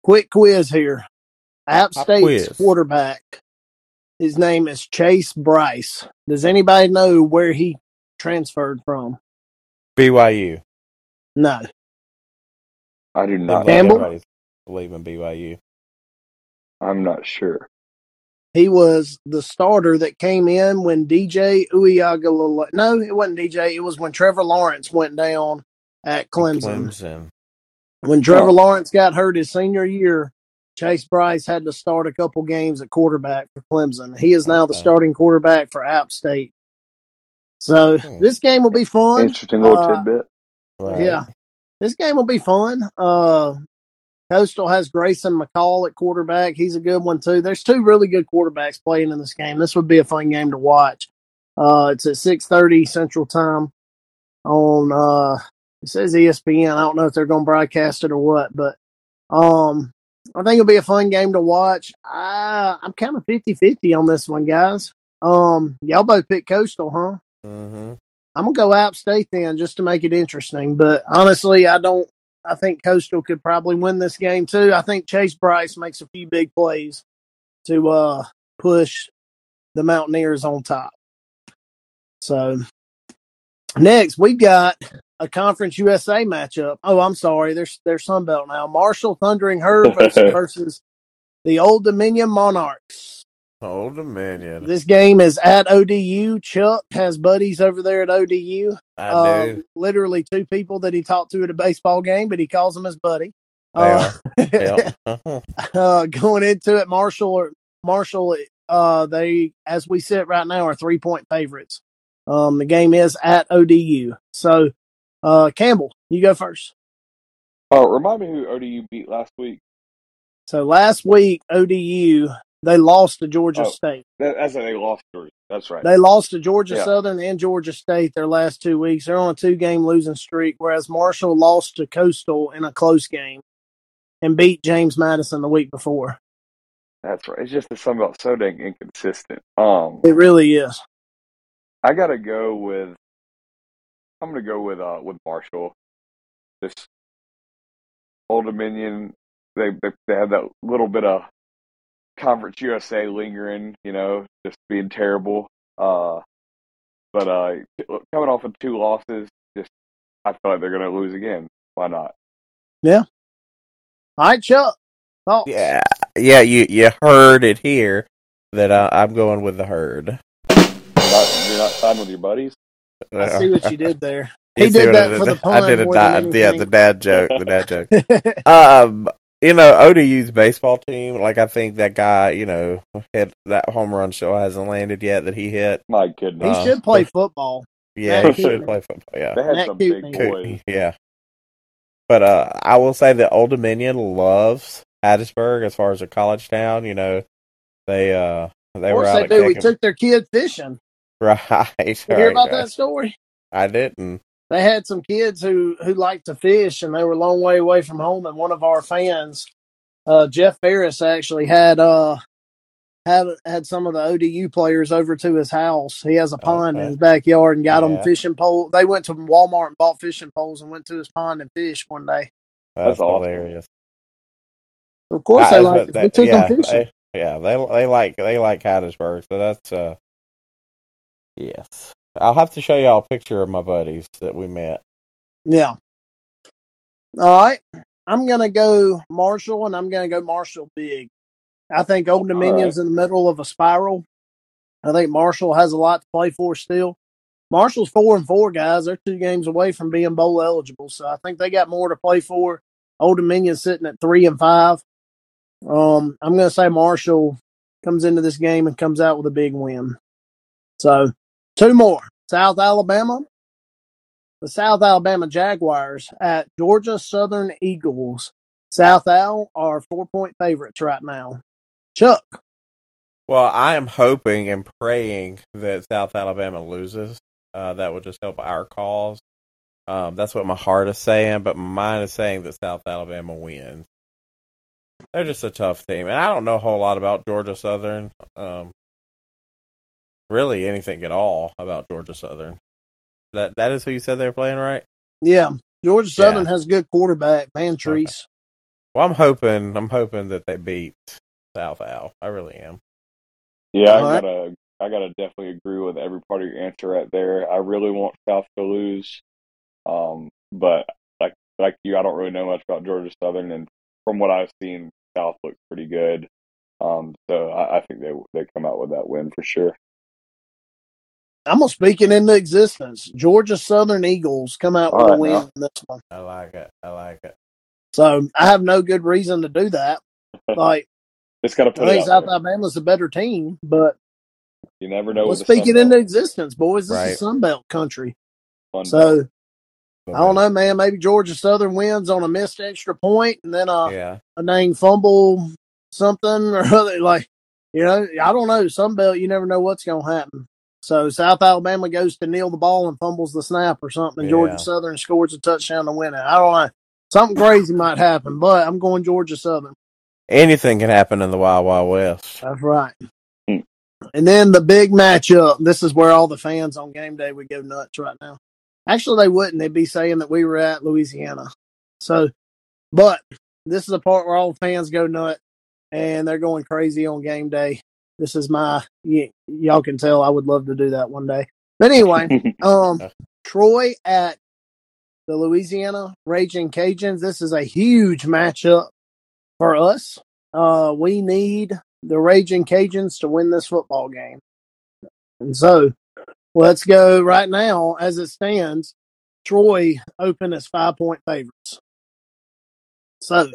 Quick quiz here. App Pop State's quarterback. His name is Chase Brice. Does anybody know where he transferred from? BYU. No. I do not. like Campbell? everybody's believing BYU. I'm not sure. He was the starter that came in when DJ Uiagalelei. No, it wasn't DJ. It was when Trevor Lawrence went down at Clemson. Clemson. When Trevor Oh. Lawrence got hurt his senior year, Chase Brice had to start a couple games at quarterback for Clemson. He is now the starting quarterback for App State. So Hmm. this game will be fun. Interesting little Uh, tidbit. Right. Yeah, this game will be fun. Uh, Coastal has Grayson McCall at quarterback. He's a good one too. There's two really good quarterbacks playing in this game. This would be a fun game to watch. Uh, it's at 6:30 Central Time on. Uh, it says ESPN. I don't know if they're going to broadcast it or what, but um, I think it'll be a fun game to watch. I, I'm kind of 50-50 on this one, guys. Um, y'all both pick Coastal, huh? Hmm I'm gonna go App State then, just to make it interesting. But honestly, I don't. I think Coastal could probably win this game too. I think Chase Brice makes a few big plays to uh, push the Mountaineers on top. So, Next, we've got a Conference USA matchup. Oh, I'm sorry. There's there's Sunbelt now. Marshall Thundering Herd versus, versus the Old Dominion Monarchs. Old Dominion. This game is at ODU. Chuck has buddies over there at ODU. I Uh, do. literally two people that he talked to at a baseball game, but he calls them his buddy. They Uh, Yeah. uh, going into it, Marshall or Marshall, uh, they as we sit right now are three point favorites. Um, the game is at ODU. So, uh, Campbell, you go first. Oh, remind me who ODU beat last week. So last week ODU they lost to Georgia Oh. State. That, that's they lost three. That's right. They lost to Georgia Yeah. Southern and Georgia State their last two weeks. They're on a two game losing streak, whereas Marshall lost to Coastal in a close game and beat James Madison the week before. That's right. It's just the Sun Belt so dang inconsistent. Um, It really is. I gotta go with. I'm gonna go with uh with Marshall. This Old Dominion, they they, they have that little bit of Conference USA lingering, you know, just being terrible. Uh, but uh, coming off of two losses, just I feel like they're gonna lose again. Why not? Yeah. All right, Chuck. Thoughts? yeah. Yeah, you you heard it here that uh, I'm going with the herd. You're not, you're not signed with your buddies. I see what you did there. He did that for the I did a more than yeah, the dad joke, the dad joke. Um, you know, ODU's baseball team, like I think that guy, you know, hit that home run show hasn't landed yet that he hit. My goodness, He should play football. Yeah, Matt he should Coutney. play football. Yeah, they had Matt some Coutney. big boys. yeah. But uh, I will say that Old Dominion loves Hattiesburg as far as a college town. You know, they uh they Of were course out they do. We took their kid fishing. right. You right, hear about right. that story? I didn't. They had some kids who who liked to fish, and they were a long way away from home. And one of our fans, uh, Jeff Ferris, actually had uh had had some of the ODU players over to his house. He has a pond in his backyard, and got them fishing pole. They went to Walmart and bought fishing poles and went to his pond and fished one day. That's, That's awesome. hilarious. Of course, I- they like liked it. that- We took yeah, them fishing. They, yeah, they they like they like Hattiesburg, so that's uh yes. I'll have to show y'all a picture of my buddies that we met. Yeah. All right. I'm gonna go Marshall, and I'm gonna go Marshall big. I think Old Dominion's in the middle of a spiral. I think Marshall has a lot to play for still. Marshall's four and four guys. They're two games away from being bowl eligible, so I think they got more to play for. Old Dominion's sitting at three and five. Um, I'm gonna say Marshall comes into this game and comes out with a big win. So two more. South Alabama the South Alabama Jaguars at Georgia Southern Eagles. South Al are four point favorites right now. Chuck, Well, I am hoping and praying that South Alabama loses. Uh, that would just help our cause. Um, that's what my heart is saying, but my mind is saying that South Alabama wins. They're just a tough team, and I don't know a whole lot about Georgia Southern. Um, really, anything at all about Georgia Southern. That that is who you said they're playing, right? yeah, Georgia Southern Yeah. has a good quarterback, Vantrease. Well, I'm hoping I'm hoping that they beat South Al. I really am. Yeah, I All right. gotta, I gotta definitely agree with every part of your answer right there. I really want South to lose, um, but like like you, I don't really know much about Georgia Southern, and from what I've seen, South looks pretty good. Um, so I, I think they they come out with that win for sure. I'm gonna speak it into existence. Georgia Southern Eagles come out with All a win now. in this one. I like it. I like it. So I have no good reason to do that. Like Just gotta I put it think out South there. Alabama's a better team, but You never know. let's with the speak Sun it into existence, boys. This Right. is Sunbelt country. Fun So So I don't know, man. Maybe Georgia Southern wins on a missed extra point, and then uh, Yeah. a dang fumble something or other. Like, you know, I don't know. Some belt, you never know what's going to happen. So South Alabama goes to kneel the ball and fumbles the snap or something. and Yeah. Georgia Southern scores a touchdown to win it. I don't know. Something crazy might happen, but I'm going Georgia Southern. Anything can happen in the Wild Wild West. That's right. Hmm. And then the big matchup. This is where all the fans on game day would go nuts right now. Actually, they wouldn't. They'd be saying that we were at Louisiana. So, but this is the part where all the fans go nut and they're going crazy on game day. This is my, y- y'all can tell I would love to do that one day. But anyway, um, Troy at the Louisiana Ragin Cajuns. This is a huge matchup for us. Uh, we need the Ragin Cajuns to win this football game. And so let's go right now as it stands. Troy open as five point favorites. So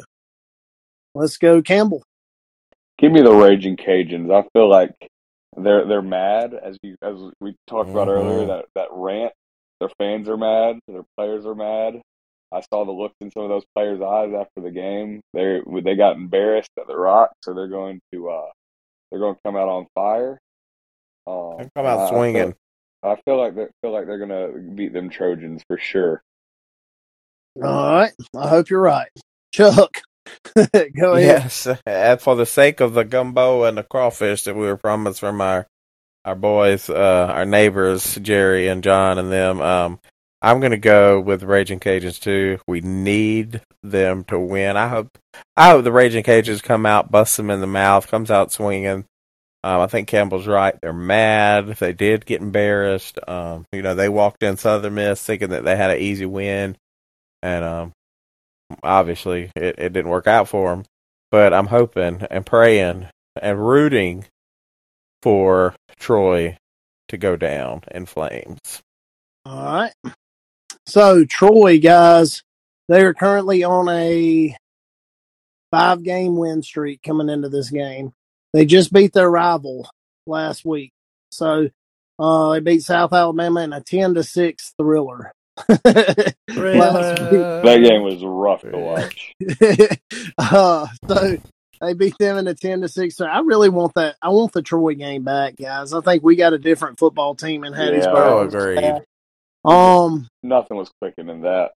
let's go Campbell. Give me the Ragin Cajuns. I feel like they're they're mad as you as we talked about earlier. Mhm. That that rant. Their fans are mad. Their players are mad. I saw the looks in some of those players' eyes after the game. They they got embarrassed at the Rock, so they're going to uh they're going to come out on fire. Um, They come out I- I feel- swinging. I feel like they feel like they're gonna beat them Trojans for sure. All right. I hope you're right. Chuck, go ahead. Yes, and for the sake of the gumbo and the crawfish that we were promised from our our boys, uh, our neighbors, Jerry and John and them, um, I'm gonna go with Ragin Cajuns too. We need them to win. I hope I hope the Ragin Cajuns come out, bust them in the mouth, comes out swinging. Um, I think Campbell's right. They're mad. They did get embarrassed. Um, you know, they walked in Southern Miss thinking that they had an easy win, and um, obviously it, it didn't work out for them. But I'm hoping and praying and rooting for Troy to go down in flames. All right. So Troy guys, they are currently on a five game win streak coming into this game. They just beat their rival last week. So uh they beat South Alabama in a ten to six thriller. last week. That game was rough to watch. uh, so they beat them in a ten to six. So I really want that. I want the Troy game back, guys. I think we got a different football team in Hattiesburg. Oh, agreed. Um, Nothing was clicking in that.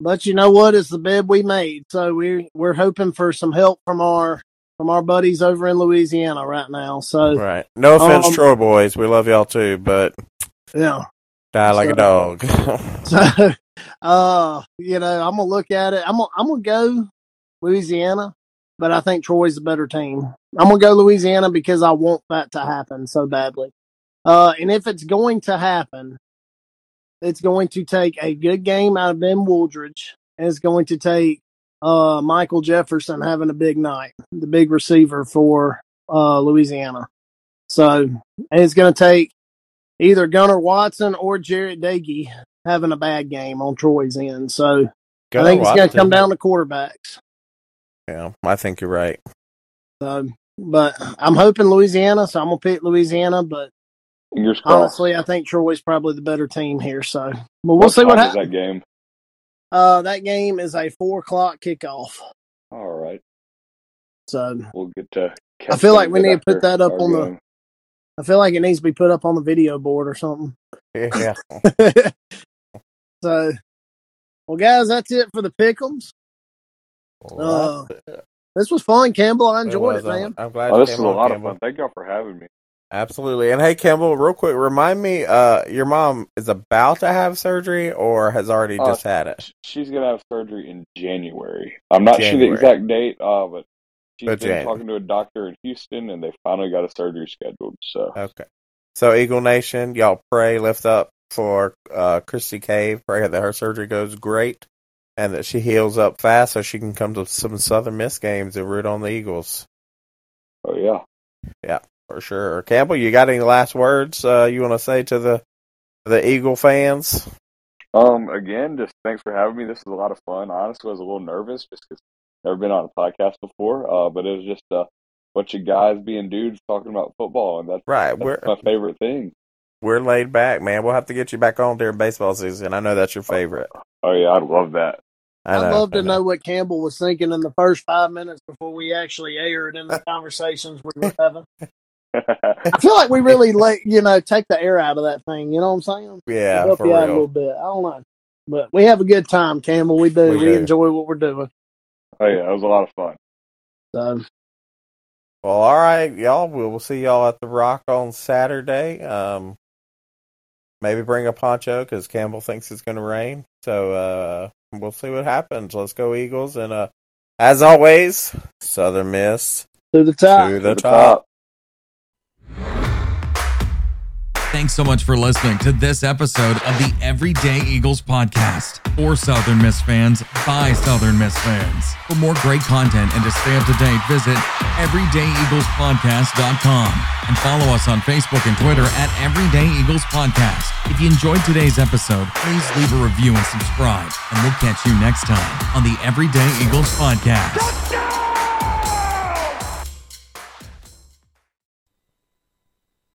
but you know what? It's the bed we made. So we're we're hoping for some help from our from our buddies over in Louisiana right now. So Right. No offense, Um, Troy boys. We love y'all too, but yeah. Die like a dog. So uh, you know, I'm gonna look at it. I'm gonna I'm gonna go Louisiana, but I think Troy's a better team. I'm gonna go Louisiana because I want that to happen so badly. Uh, and if it's going to happen, it's going to take a good game out of Ben Wooldridge, and it's going to take uh Michael Jefferson having a big night, the big receiver for uh Louisiana. So and it's going to take either Gunnar Watson or Jarrett Doege having a bad game on Troy's end. So I think it's going to come down to quarterbacks. Yeah, I think you're right. So, but I'm hoping Louisiana, so I'm gonna pick Louisiana. But honestly, I think Troy's probably the better team here. So, but we'll What see what happens. that game? Uh, that game is a four o'clock kickoff. All right, So we'll get to. I feel like we need to put that up our on the- game. I feel like it needs to be put up on the video board or something. Yeah. so, well, guys, that's it for the pickums. Uh, This was fun, Campbell. I enjoyed it, was. I'm- man. I'm glad Oh, this came is a on, lot of fun. Thank y'all for having me. Absolutely. And hey, Campbell, real quick, remind me, uh, your mom is about to have surgery or has already Uh, just had it? She's gonna have surgery in January. I'm not January. sure the exact date, uh, but she's But been talking to a doctor in Houston, and they finally got a surgery scheduled. So Okay. So, Eagle Nation, y'all pray, lift up for uh, Christy Cave. Pray that her surgery goes great and that she heals up fast so she can come to some Southern Miss games and root on the Eagles oh yeah, yeah. for sure. Campbell, you got any last words uh, you want to say to the the Eagle fans? Um, again, just thanks for having me. This was a lot of fun. Honestly, I was a little nervous just because never been on a podcast before. Uh, but it was just a bunch of guys being dudes talking about football, and that's, Right. that's We're my favorite thing. we're laid back, man. We'll have to get you back on during baseball season. I know that's your favorite. Oh yeah, I'd love that. I I'd love to I know. what Campbell was thinking in the first five minutes before we actually aired in the conversations we were having. I feel like we really let you know take the air out of that thing. You know what I'm saying? Yeah, help for you out a little bit. I don't know, but we have a good time, Campbell. We do. We We, do. enjoy what we're doing. Oh yeah, it was a lot of fun. So Well, all right, y'all. We'll, we'll see y'all at the Rock on Saturday. Um, maybe bring a poncho because Campbell thinks it's going to rain. So uh, we'll see what happens. Let's go Eagles! And uh, as always, Southern Miss to the top. to the To top. Thanks so much for listening to this episode of the Everyday Eagles podcast. For Southern Miss fans, by Southern Miss fans. For more great content and to stay up to date, visit everydayeaglespodcast.com and follow us on Facebook and Twitter at Everyday Eagles Podcast. If you enjoyed today's episode, please leave a review and subscribe, and we'll catch you next time on the Everyday Eagles podcast.